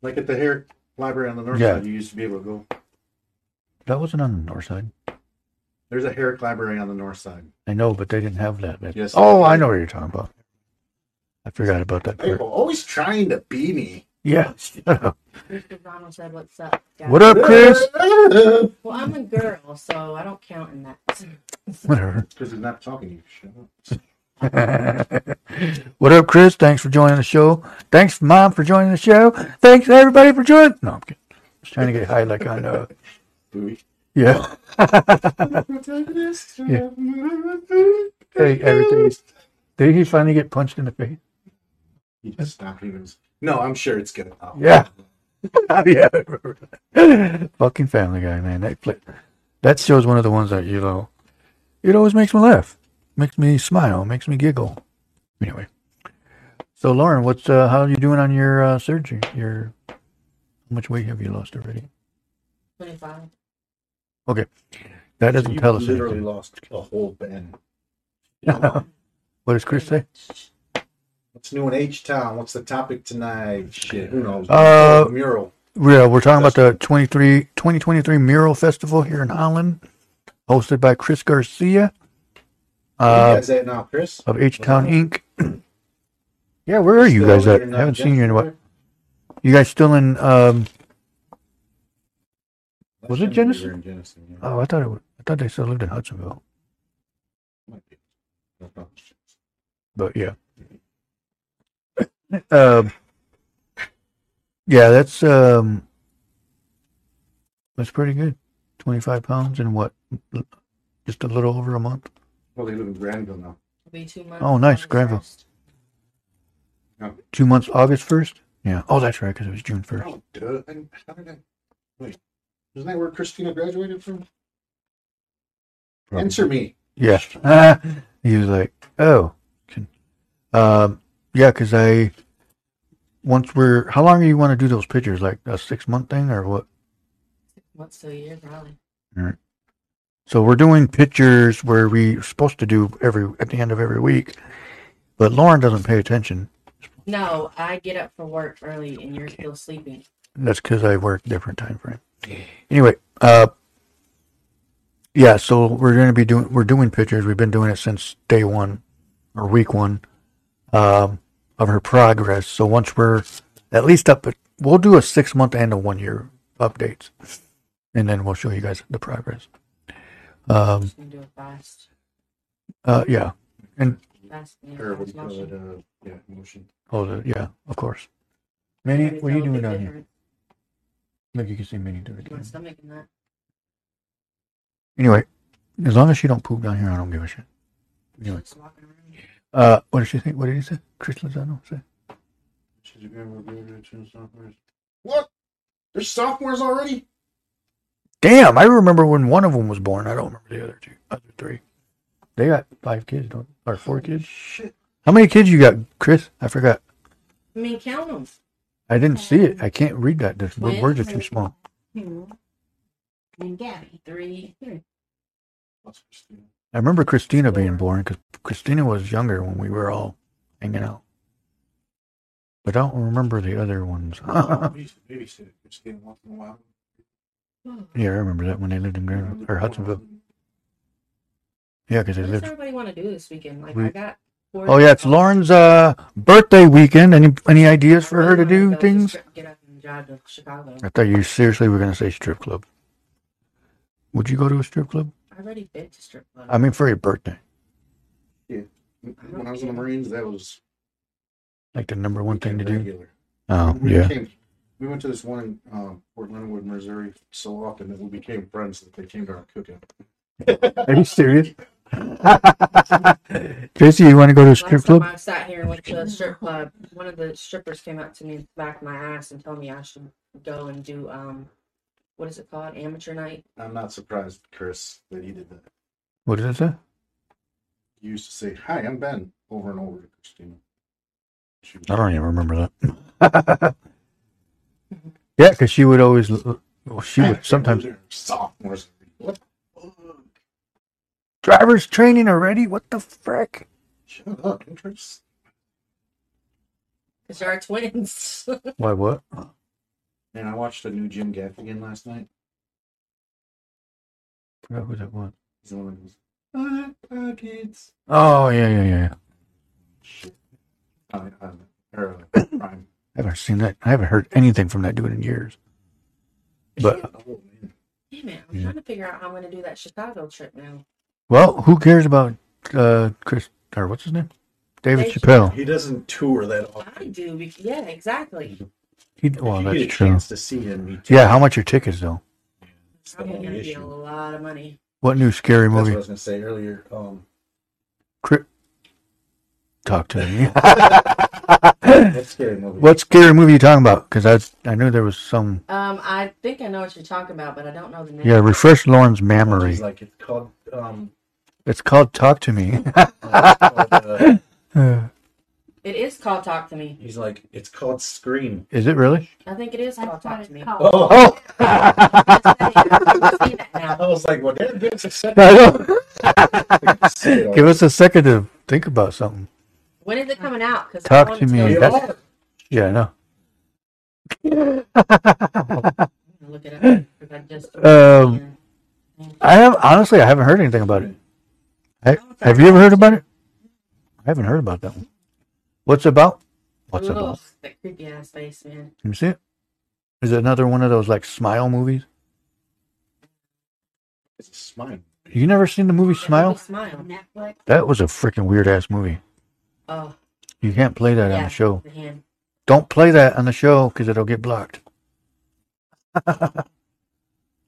Like at the Herrick Library on the north Yeah. side, you used to be able to go. That wasn't on the north side. There's a Herrick Library on the north side. I know, but they didn't have that. That- Yes. Oh, I know what you're talking about. I forgot about that They were part. always trying to be me. Yeah. shut up. Mr. Ronald said, "What's up?" guys?" What up, Chris? Well, I'm a girl, so I don't count in that. Whatever. <laughs> Because he's not talking to you. Shut up. <laughs> what up, Chris? Thanks for joining the show. Thanks, Mom, for joining the show. Thanks, everybody, for joining. No, I'm kidding. I was trying to get high like on, uh, Booey. <laughs> yeah. Hey, everything. Did he finally get punched in the face? He just stopped even. No, I'm sure it's good. Oh. Yeah. <laughs> yeah. I remember. Fucking Family Guy, man. That play, that show's one of the ones that you know, it always makes me laugh, makes me smile, makes me giggle. Anyway, so Lauren, what's uh, how are you doing on your uh, surgery? Your how much weight have you lost already? 25. Okay, That doesn't you tell us literally anything. lost a whole bin. <laughs> what does Chris say? What's new in H Town? What's the topic tonight? Shit, who knows? Uh, mural. Yeah, we're talking about the 23, 2023 Mural Festival here in Holland, hosted by Chris Garcia Where you uh, guys at now, Chris? of H Town Inc. <clears throat> yeah, where are you Still guys at? I uh, haven't seen you in a while. You guys still in? Um, Was it Last time we Genesee? Genesee, yeah. oh, I thought it. Was, I thought they still lived in Hudsonville, Might be. But yeah. Um, yeah, that's um, that's pretty good. Twenty five pounds in what? Just a little over a month. Well, they live in Grandville now. It'll be two months. Oh, nice, August Grandville. 1st. Two months, August first. Yeah. Oh, that's right, because it was June first. Oh, duh. And how did I? Wait, isn't that where Christina graduated from? Answer me. Yeah. Ah, <laughs> he was like, oh, can, um, yeah, because I once we're how long do you want to do those pictures? Like a six month thing or what? What's the year, probably? All right. So we're doing pictures where we're supposed to do every at the end of every week, but Lauren doesn't pay attention. No, I get up for work early and you're still sleeping. That's because I work different time frame. Anyway, uh, yeah. So we're going to be doing we're doing pictures. We've been doing it since day one or week one um, of her progress. So once we're at least up, at, we'll do a six month and a one year updates, and then we'll show you guys the progress. Um, Just gonna do it fast. uh, yeah. Fast, yeah, Or what do fast you call it? Uh, yeah, motion. Oh, the, yeah. Of course. Minnie, what are you doing down here? different. Look, you can see Minnie do it. My stomach and that. Anyway, as long as she don't poop down here, I don't give a shit. Anyway. Just walking around. Uh, what did she think? What did he say? Chris Lozano say? Should you be able do it to sophomores? What? There's sophomores already? Damn, I remember when one of them was born. I don't remember the other two, other three. They got five kids, don't or four kids? Shit. How many kids you got, Chris? I forgot. I mean, count them. I didn't see it. I can't read that. The Twins? words are too small. Two. And Gabby. Three. That's Christina. I remember Christina being born because Christina was younger when we were all hanging out. But I don't remember the other ones. <laughs> <laughs> We used to babysit Christina once in a while. yeah, I remember that when they lived in Grandville or Hudsonville. Yeah, because they What does lived. everybody want to do this weekend? Like, We- I got. four Oh yeah, it's days. Lauren's uh birthday weekend. Any any ideas for her to really do wanna go things? strip- Get up and drive to Chicago. I thought you seriously were gonna say strip club. Would you go to a strip club? I already been to strip club. I mean, for your birthday, Yeah. When I was in the Marines, that was like the number one thing to do. regular. Oh we yeah. Became, we went to this one in um, Fort Leonard, Missouri, so often that we became friends that they came to our cookout. Are you serious? <laughs> Tracy, you want to go to a strip Last time club? I sat here and went to a strip club, one of the strippers came up to me in the back of my ass and told me I should go and do um, what is it called, amateur night? I'm not surprised, Chris, that he did that. What did it say? He used to say, "Hi, I'm Ben," over and over to Christina. She I don't even remember that. <laughs> yeah, because she would always. Well, she would <laughs> sometimes. sophomores. What? the fuck? Driver's training already? What the frick? Shut up, Chris. Because there are twins. <laughs> Why? What? And I watched a new Jim Gaffigan last night. Forgot who that was. He's the one that goes, "Hot pockets." Oh yeah, yeah, yeah. yeah. Shit. I, I, or, uh, <coughs> Prime. I haven't seen that. I haven't heard anything from that dude in years. But Oh, man. Damn it, I'm Yeah. trying to figure out how I'm going to do that Chicago trip now. well, who cares about uh Chris or what's his name? David Dave Chappelle. He doesn't tour that all I do. bec- Yeah, exactly. He, If well, you that's get a true. chance to see him. he- Yeah, how much are tickets though? It's the Probably only going to be a issue. lot of money. What new scary That's what I movie? was gonna say earlier. Um, Cri- talk to me. <laughs> That's scary movie. what scary movie you talking about? Because I I knew there was some. Um, I think I know what you're talking about, but I don't know the name. Yeah, refresh Lauren's memory. He's like it's called. Um, It's called Talk to Me. uh, <laughs> it's called, uh, <laughs> It is called Talk to Me. he's like it's called Scream. Is it really? I think it is called That's Talk <laughs> to Me. Oh, Oh, I've seen that now. I was like, well, damn, give us a second. I know. Say <laughs> Give us a second to think about something. When is it coming out? 'Cause I Talk want to me. go- all. That's- Yeah, I know. <laughs> Look it up. 'cause I just. Um, I have honestly, I haven't heard anything about it. I, have you ever heard about it? I haven't heard about that one. What's about? What's it about? That creepy ass face, man. Can you see it? Is it another one of those like smile movies? It's a smile. You never seen the movie Smile? Smile. Netflix. That was a freaking weird ass movie. Oh, You can't play that on yeah. the show. The. Don't play that on the show because it'll get blocked. <laughs> I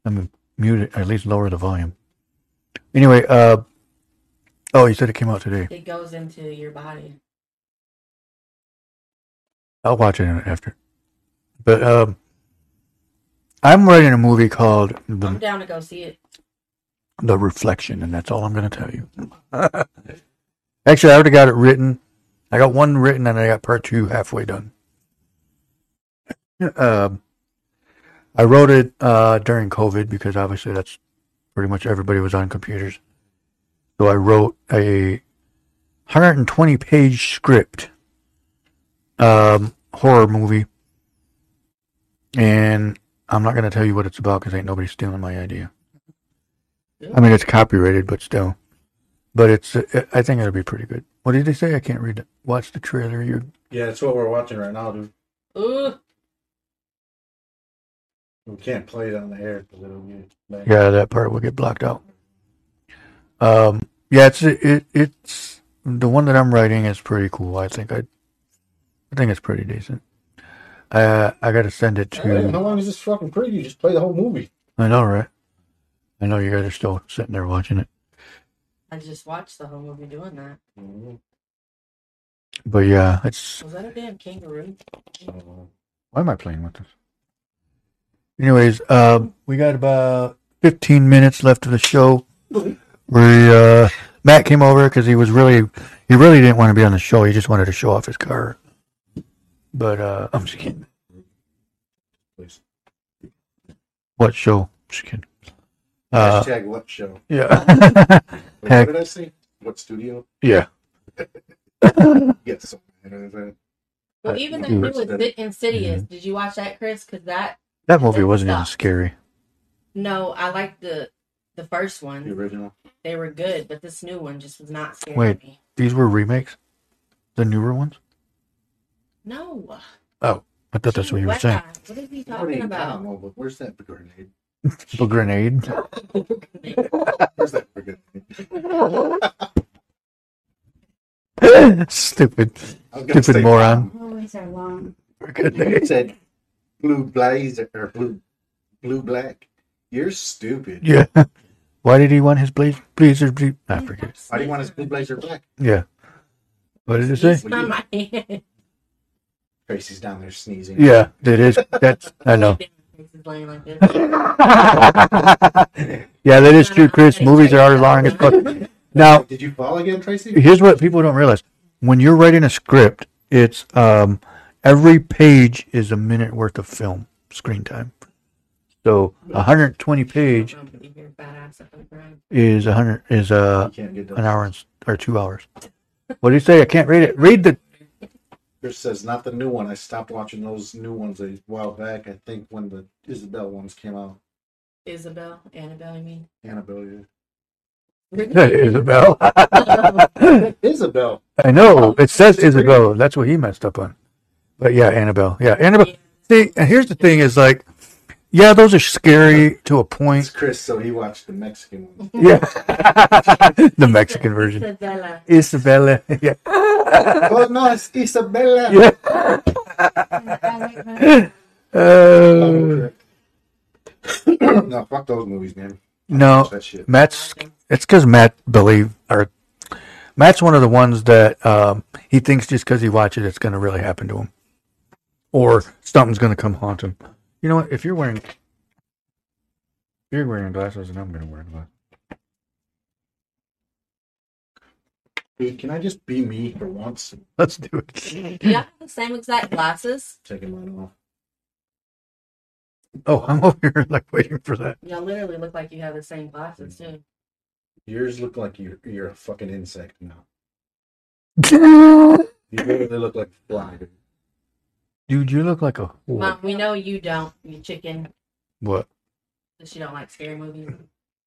mean, mute it. At least lower the volume. Anyway, uh, oh, you said it came out today. It goes into your body. I'll watch it after. But um, I'm writing a movie called I'm The, down to go see it. the Reflection, and that's all I'm going to tell you. <laughs> Actually, I already got it written. I got one written, and I got part two halfway done. <laughs> Um, I wrote it uh, during COVID because obviously that's pretty much everybody was on computers. So I wrote a 120 page script, um, horror movie. And I'm not going to tell you what it's about because ain't nobody stealing my idea. I mean, it's copyrighted, but still. But it's, I think it'll be pretty good. What did they say? I can't read it. Watch the trailer. You Yeah, that's what we're watching right now, dude. Ooh, We can't play it on the air because it'll get bad. Yeah, that part will get blocked out. Um, yeah, it's it it's the one that I'm writing is pretty cool. I think I, I think it's pretty decent. Uh, I got to send it to. Hey, how long is this fucking preview? Just play the whole movie. I know, right? I know you guys are still sitting there watching it, I just watched the whole movie doing that. but yeah, it's. Was that a damn kangaroo? Why am I playing with this? Anyways, um, we got about 15 minutes left of the show. We uh, Matt came over because he was really he really didn't want to be on the show. He just wanted to show off his car. But uh, I'm just kidding. Please. What show? Just kidding. Uh, Hashtag what show? yeah, Wait, Heck. what did I <laughs> say? What studio? yeah. <laughs> Yes. so mad at that. Well, even the Dude. new Insid- Insidious. Did you watch that, Chris? Because that That movie wasn't even scary. no, I liked the the first one. The one. original. They were good, but this new one just was not scary Wait. me. These were remakes, the newer ones. No. Oh, I thought that's what you were saying. What is he What do talking you- I don't about? where's that grenade? The grenade. <laughs> Where's that grenade? <laughs> Stupid. I was gonna Stupid say moron. Always are long. It Grenade. said blue blazer or blue blue black. You're stupid. Yeah. <laughs> Why did he want his blaze blazer? Ble- I forget. Why do you want his blue blazer black? Yeah. What did it say? It's not my hand. Tracy's down there sneezing. Yeah, it is. That's I know. Face is laying like this. <laughs> yeah, that is true, Chris. Movies are long as fuck. Now, Did you fall again, Tracy? here's what people don't realize: when you're writing a script, it's um every page is a minute worth of film screen time. So a 120 page I'm gonna be here badass up on the ground. is a hundred is You uh an hour and, or two hours. What do you say? I can't read it. Read the. Chris says not the new one. I stopped watching those new ones a while back. I think when the Isabel ones came out. Isabel, Annabelle, you mean? Annabelle. yeah. <laughs> <laughs> Isabel. Isabel. <laughs> I know oh, it says Isabel. That's what he messed up on. But yeah, Annabelle. Yeah, Annabelle. See, and here's the thing: is like, yeah, those are scary to a It's point. Chris, so he watched the Mexican one. Yeah, the Mexican version. Isabella. Isabella. Yeah. <laughs> oh no, it's Isabella. Yeah. I like that. Uh, no, fuck those movies, man. no, Watch that shit. Matt's. It's because Matt believe or Matt's one of the ones that um, he thinks just because he watches it, it's going to really happen to him, or something's going to come haunt him. You know what? If you're wearing, if you're wearing glasses, and I'm going to wear glasses. Dude, can I just be me for once? <laughs> Let's do it. yeah, the same exact glasses? Taking mine off. Oh, I'm <laughs> over here like waiting for that. Y'all literally look like you have the same glasses too. Yours look like you're you're a fucking insect now. <laughs> You literally look like a fly. dude. Dude, you look like a whore. Mom, we know you don't, you chicken, What? because you don't like scary movies.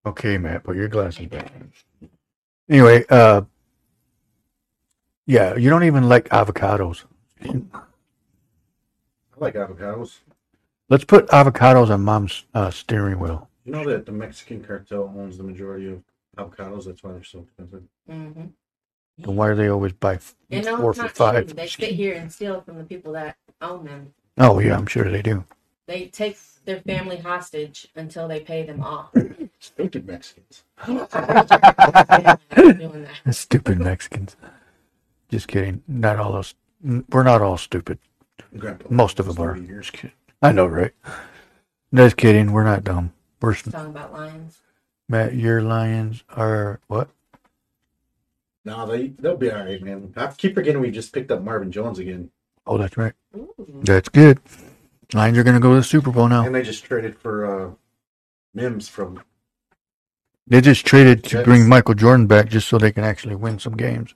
Okay, Matt, put your glasses back. Anyway, uh, yeah, you don't even like avocados. I like avocados. Let's put avocados on mom's uh, steering wheel. You know that the Mexican cartel owns the majority of avocados. That's why they're so expensive. Mm-hmm. Then why do they always buy f- You know, four it's for not five? true. They sit here and steal from the people that own them. Oh yeah, I'm sure they do. They take their family hostage until they pay them off. <laughs> Stupid Mexicans. <laughs> Stupid Mexicans. <laughs> Just kidding. Not all those. We're not all stupid. Grandpa. Most of them are. years. I know, right? Just kidding. We're not dumb. We're Talking about lions. Matt. Your lions are what? No, they they'll be all right, man. I keep forgetting we just picked up Marvin Jones again, Oh, that's right. Ooh. That's good. Lions are going to go to the Super Bowl now. and they just traded for uh, Mims from. They just traded to Jets. bring Michael Jordan back just so they can actually win some games.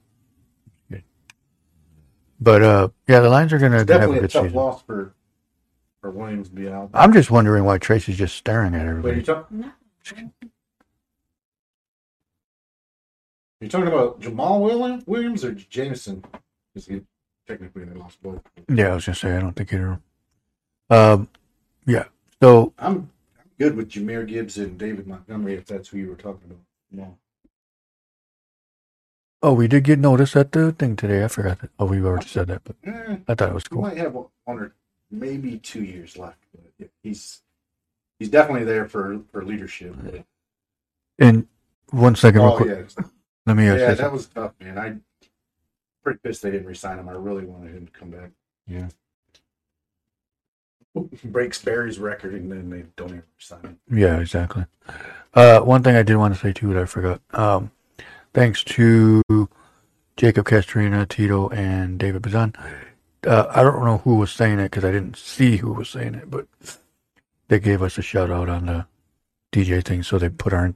But uh, yeah, the Lions are going to have a Definitely a good tough season. loss for for Williams to be out. I'm just wondering why Tracy's just staring at Wait, you everybody. talk, No. you're talking about Jamaal Williams, Williams or Jameson? Because he technically they lost both. Yeah, I was going to say I don't think either. Um, yeah. So I'm, I'm good with Jahmyr Gibbs and David Montgomery if that's who you were talking about. No. Oh, we did get notice at the thing today. I forgot that. Oh, we already said that, but Eh, I thought it was he cool. might have one or maybe two years left. But he's he's definitely there for for leadership. And one second, real Oh quick. yeah, Let me uh, yeah, that something. was tough, man. I pretty pissed they didn't resign him. I really wanted him to come back. Yeah. Breaks Barry's record, and then they don't even resign him. Yeah, exactly. Uh, one thing I did want to say too that I forgot. Um, thanks to Jacob Castrina, Tito, and David Bazan. Uh, I don't know who was saying it because I didn't see who was saying it, but they gave us a shout out on the DJ thing, so they put our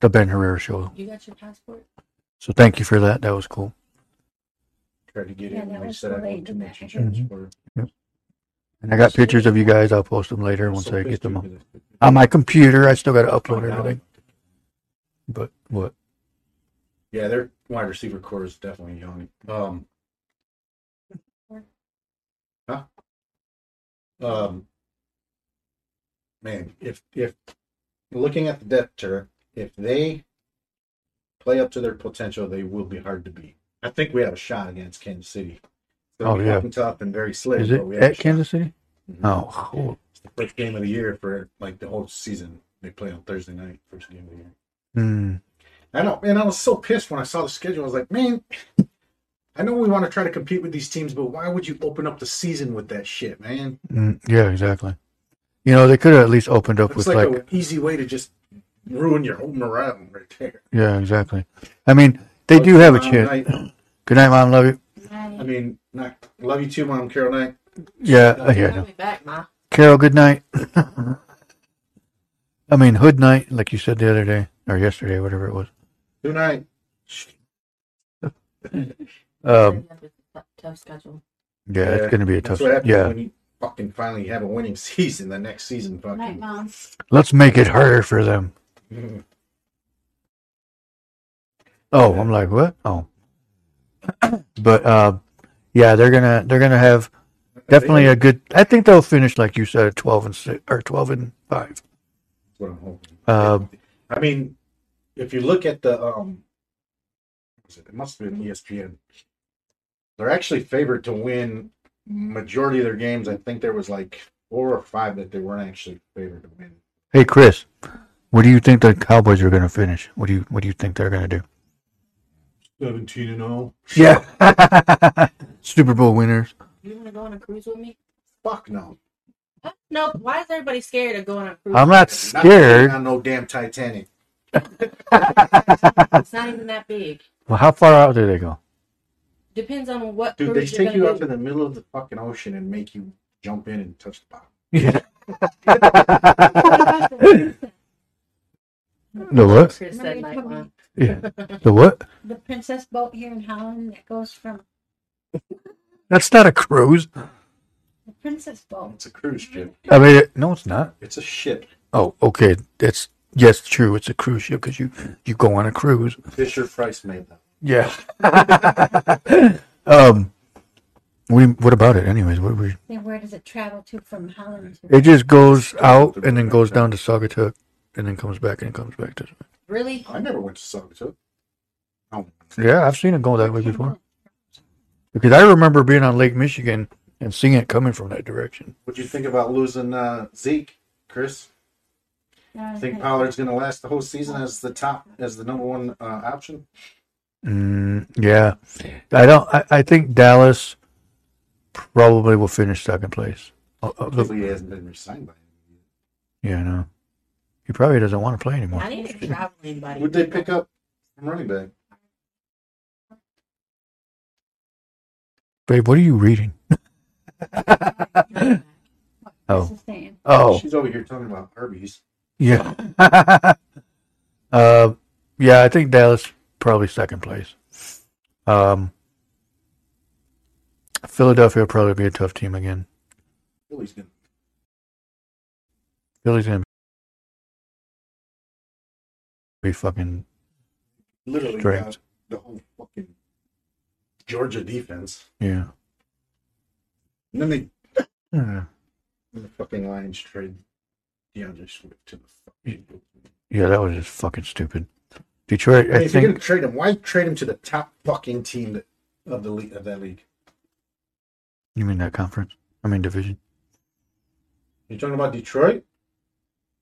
the Ben Herrera show. You got your passport? So thank you for that. That was cool. Tried to get Yeah, in, that and was said I delayed owed too in much that. insurance Mhm. for. And I got pictures of you guys. I'll post them later once So I get them too, on, 'cause on my computer. I still got to upload I- everything. But what? Yeah, their wide receiver core is definitely young. Um, huh? Um, man, if if looking at the depth chart, if they play up to their potential, they will be hard to beat. I think we have a shot against Kansas City. It's Oh, yeah. tough and very slick. Is but it we have at. Kansas City? Mhm. Oh, cool. It's the first game of the year for like the whole season. They play on Thursday night, first game of the year. Hmm. I know, and I was so pissed when I saw the schedule. I was like, man, I know we want to try to compete with these teams, but why would you open up the season with that shit, man? Mm, yeah, exactly. You know, they could have at least opened up It's with like, like, an easy way to just ruin your whole morale right there. yeah, exactly. I mean, they do have a chance. Knight- Good night, mom. Love you. I mean, not love you too, mom, Carol night. Yeah, yeah. I'll No. be back, Ma. Carol, good night. <laughs> I mean, hood night, like you said the other day or yesterday, whatever it was. Good night. <laughs> Um, You have a t- tough schedule. yeah, it's going to be a tough. That's what happens Yeah, when you fucking finally have a winning season. The next season, Night, fucking. mom. let's make it harder for them. <laughs> Oh, I'm like, what? Oh, <coughs> but uh, yeah, they're gonna they're gonna have definitely a good. I think they'll finish like you said, twelve and six or twelve and five. That's what I'm hoping. Uh, I mean, if you look at the um, it? it must have been ESPN. They're actually favored to win majority of their games. I think there was like four or five that they weren't actually favored to win. hey, Chris, what do you think the Cowboys are gonna finish? What do you what do you think they're gonna do? Seventeen and oh. Yeah. <laughs> Super Bowl winners. You want to go on a cruise with me? Fuck no. Huh? No. Why is everybody scared of going on a cruise? I'm not scared. Not scared. on no damn Titanic. <laughs> It's not even that big. Well, how far out do they go? Depends on what Dude, they take you gonna out to the middle of the fucking ocean and make you jump in and touch the bottom. <laughs> Yeah. <laughs> The what? Chris said. Yeah. The what? The princess boat here in Holland that goes from That's not a cruise. the princess boat. It's a cruise ship. I mean, it, no, it's not. It's a ship. Oh, okay. That's yes, true. It's a cruise ship because you you go on a cruise. Fisher Price made that. Yeah. <laughs> um. We, what about it, anyways? What we? Then where does it travel to from Holland to? It just goes out and then goes down to Saugatuck, and then comes back and comes back to. Really? I never went to Saugatuck. Oh, Yeah, I've seen it go that way before. Because I remember being on Lake Michigan and seeing it coming from that direction. what'd you think about losing uh, Zeke, Chris? Uh, Think Pollard's going to last the whole season as the top, as the number one uh, option? Mm, yeah, I don't. I, I think Dallas probably will finish second place. Uh, uh, he hasn't been re-signed by him. yeah, I know. He probably doesn't want to play anymore. I need a traveling buddy. Who'd they pick up from running back? Babe, what are you reading? <laughs> Oh, oh, She's over here talking about Arby's. Yeah. <laughs> uh, yeah, I think Dallas probably second place. Um, Philadelphia will probably be a tough team again. Philly's to Philly's gonna be fucking literally Straight. got the whole fucking Georgia defense. yeah. And then they Yeah. <laughs> the fucking Lions trade D'Andre Swift to the. Yeah, that was just fucking stupid. Detroit, Hey, I if you're gonna trade him, why trade him to the top fucking team that, of the league of that league? You mean that conference? I mean division. You talking about Detroit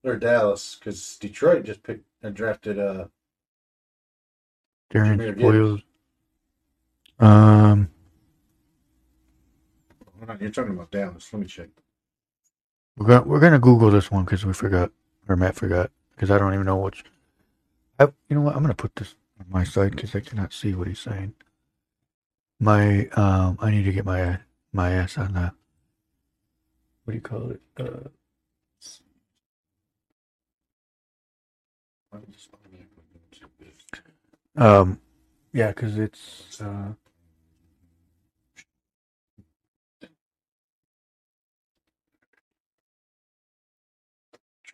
or Dallas? Because Detroit just picked and drafted uh Darren Spoils. Um, hold on, you're talking about Dallas. Let me check. We're gonna we're gonna Google this one because we forgot or Matt forgot because I don't even know which. I, you know what? I'm gonna put this on my side because I cannot see what he's saying. My um, I need to get my my ass on the. What do you call it? Uh, um, yeah, because it's uh,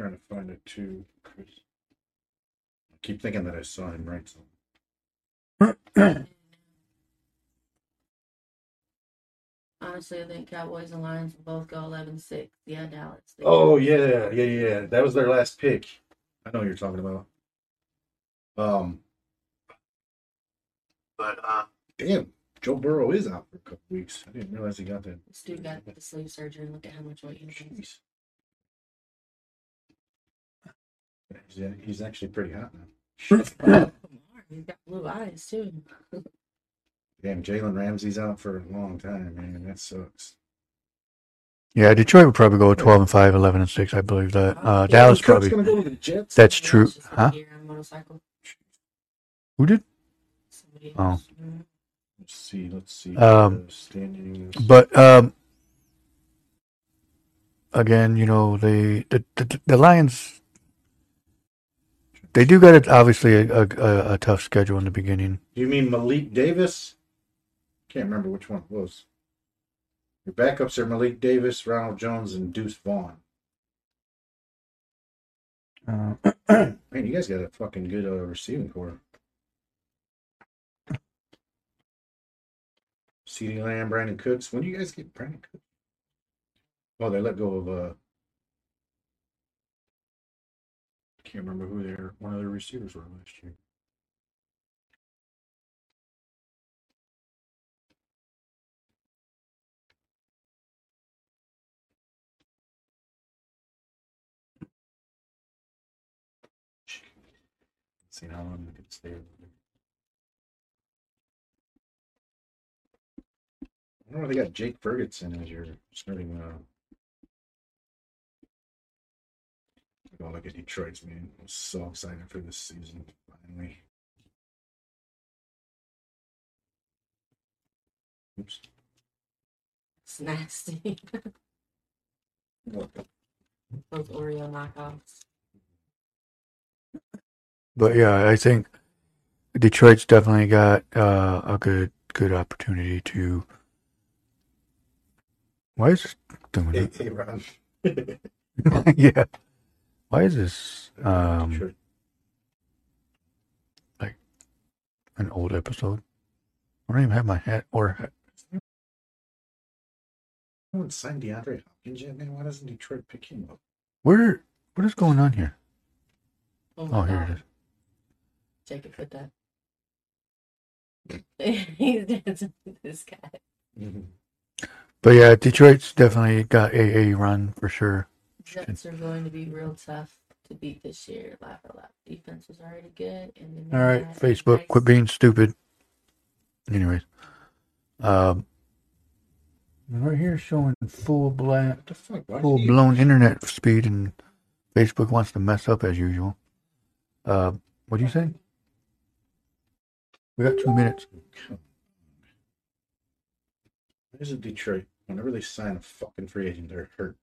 trying to find it too. Chris. I keep thinking that I saw him right. So <clears throat> Honestly, I think Cowboys and Lions will both go 11-6. Yeah, Dallas. They- Oh yeah, yeah, yeah. That was their last pick. I know what you're talking about. Um, but uh, damn, Joe Burrow is out for a couple weeks. I didn't realize he got that. This dude got the sleeve surgery and look at how much weight he gained. He's, he's actually pretty hot now. He's got blue eyes too. Damn, Jalen Ramsey's out for a long time, man. That sucks. yeah, Detroit would probably go 12 and 5, 11 and 6. I believe that. Uh, Dalvin Cook's probably. gonna go to the Jets. That's Somebody true, huh? A motorcycle. Who did? Somebody Oh. Let's see. Let's see. Um, standings. But um, again, you know, the the the, the Lions. They do got it obviously a, a, a tough schedule in the beginning. Do you mean Malik Davis? Can't remember which one it was. Your backups are Malik Davis, Ronald Jones, and Deuce Vaughn. Uh, <clears throat> Man, you guys got a fucking good uh, receiving core. CeeDee Lamb, Brandin Cooks. When do you guys get Brandin Cooks? Oh, they let go of uh can't remember who their one of their receivers were last year. See how long we could stay I don't know. They got Jake Ferguson as your starting uh, Oh, look at Detroit's man. I'm so excited for this season. Finally. Oops. It's nasty. <laughs> Those Oreo knockoffs. But yeah, I think Detroit's definitely got uh, a good good opportunity to. Why is this doing Hey, it? hey, Ron. <laughs> <laughs> yeah. Why is this um, Detroit. an old episode? I don't even have my hat or hat. No one signed DeAndre Hopkins yet, man. Why doesn't Detroit pick him up? Where? What is going on here? Oh, Oh, here God. it is. Jacob put that. <laughs> He's dancing with this guy. But yeah, Detroit's definitely got a a run for sure. Jets are going to be real tough to beat this year. Laugh out loud. Defense was already good. And then All right, Facebook, nice- quit being stupid. Anyways, um, right here showing full black, What the fuck? Why full blown internet speed, and Facebook wants to mess up as usual. Uh, what do you say? We got two minutes. Where's it Detroit? Whenever they sign a fucking free agent, they're hurt.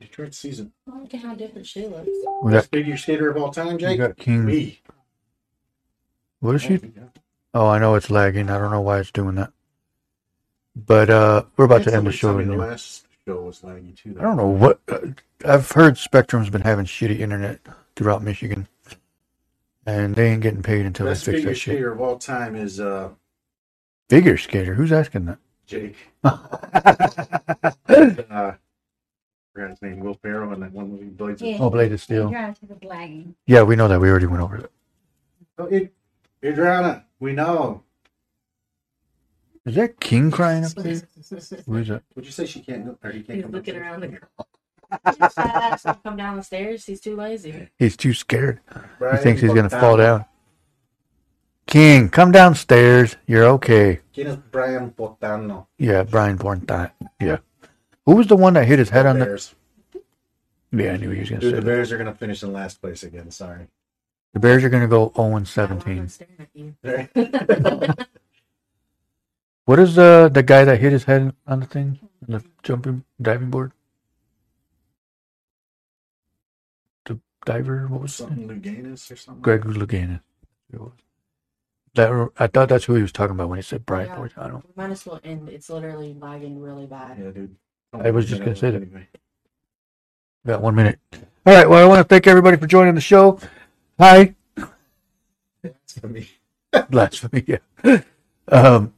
Detroit season. Oh, look at how different she looks. We Best figure skater of all time, we Jake? got King. Me. What is she? Oh. I know it's lagging. I don't know why it's doing that. But uh, we're about to end the show. The last show was laggy too. I don't know what. Uh, I've heard Spectrum's been having shitty internet throughout Michigan, and they ain't getting paid until Best they fix figure that shit. skater of all time is uh Figure skater? Who's asking that? Jake. <laughs> Uh, forgot his name. Will Ferrell and that one movie, Blades of Yeah. oh, Blade of Steel. Adriana to the blagging. Yeah, we know that. We already went over that. Oh, it, Adriana, we know. Is that King crying up there? <laughs> Who is that? Would you say she can't go? Or he can't He's come looking around the Just try to ask come down the stairs. He's too lazy. He's too scared. He thinks he's gonna Bogdan- fall down. King, come downstairs. You're okay. ¿Quién es Brian Boitano? Yeah, Brian Bornstein. Yeah. Who was the one that hit his head on the? Bears. Yeah, I knew he was gonna say the that. Bears are gonna finish in last place again. Sorry. The Bears are gonna go 0 I'm 17. staring at you. <laughs> What is the the guy that hit his head on the thing on the jumping diving board? The diver. What was his name? Something Luganis or something. Greg Louganis. It was. That I thought that's who he was talking about when he said Brian Yeah. Bortano. We might as well end. It's literally lagging really bad. Yeah, dude. I was just gonna say that. Anyway. Got one minute. All right. Well, I want to thank everybody for joining the show. Hi. It's for me. Blasphemy. Yeah. Um,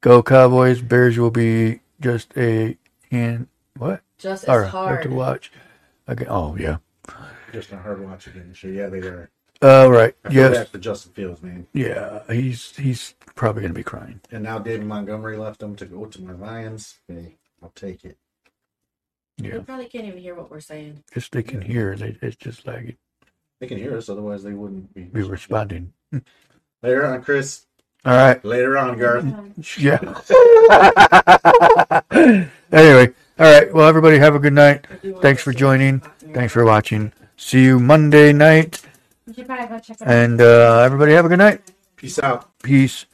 go Cowboys. Bears will be just a hand. What? Just Or as hard hard. to watch. Okay. Oh yeah. Just a hard watch again. Sure, yeah, they are. All right. I feel Yes. bad for Justin Fields, man. Yeah. He's he's probably gonna be crying. And now David Montgomery left them to go to my Lions. Hey, I'll take it. They Yeah. probably can't even hear what we're saying. If they can hear, they, it's just like They can hear us, otherwise they wouldn't be. be responding. <laughs> Later on, Chris. All right. Later on, Garth. Um, <laughs> Yeah. <laughs> anyway, all right. Well, everybody have a good night. I do want Thanks to for see joining. what's. Thanks for watching. See you Monday night. You go check it out. And uh, everybody have a good night. Peace out. Peace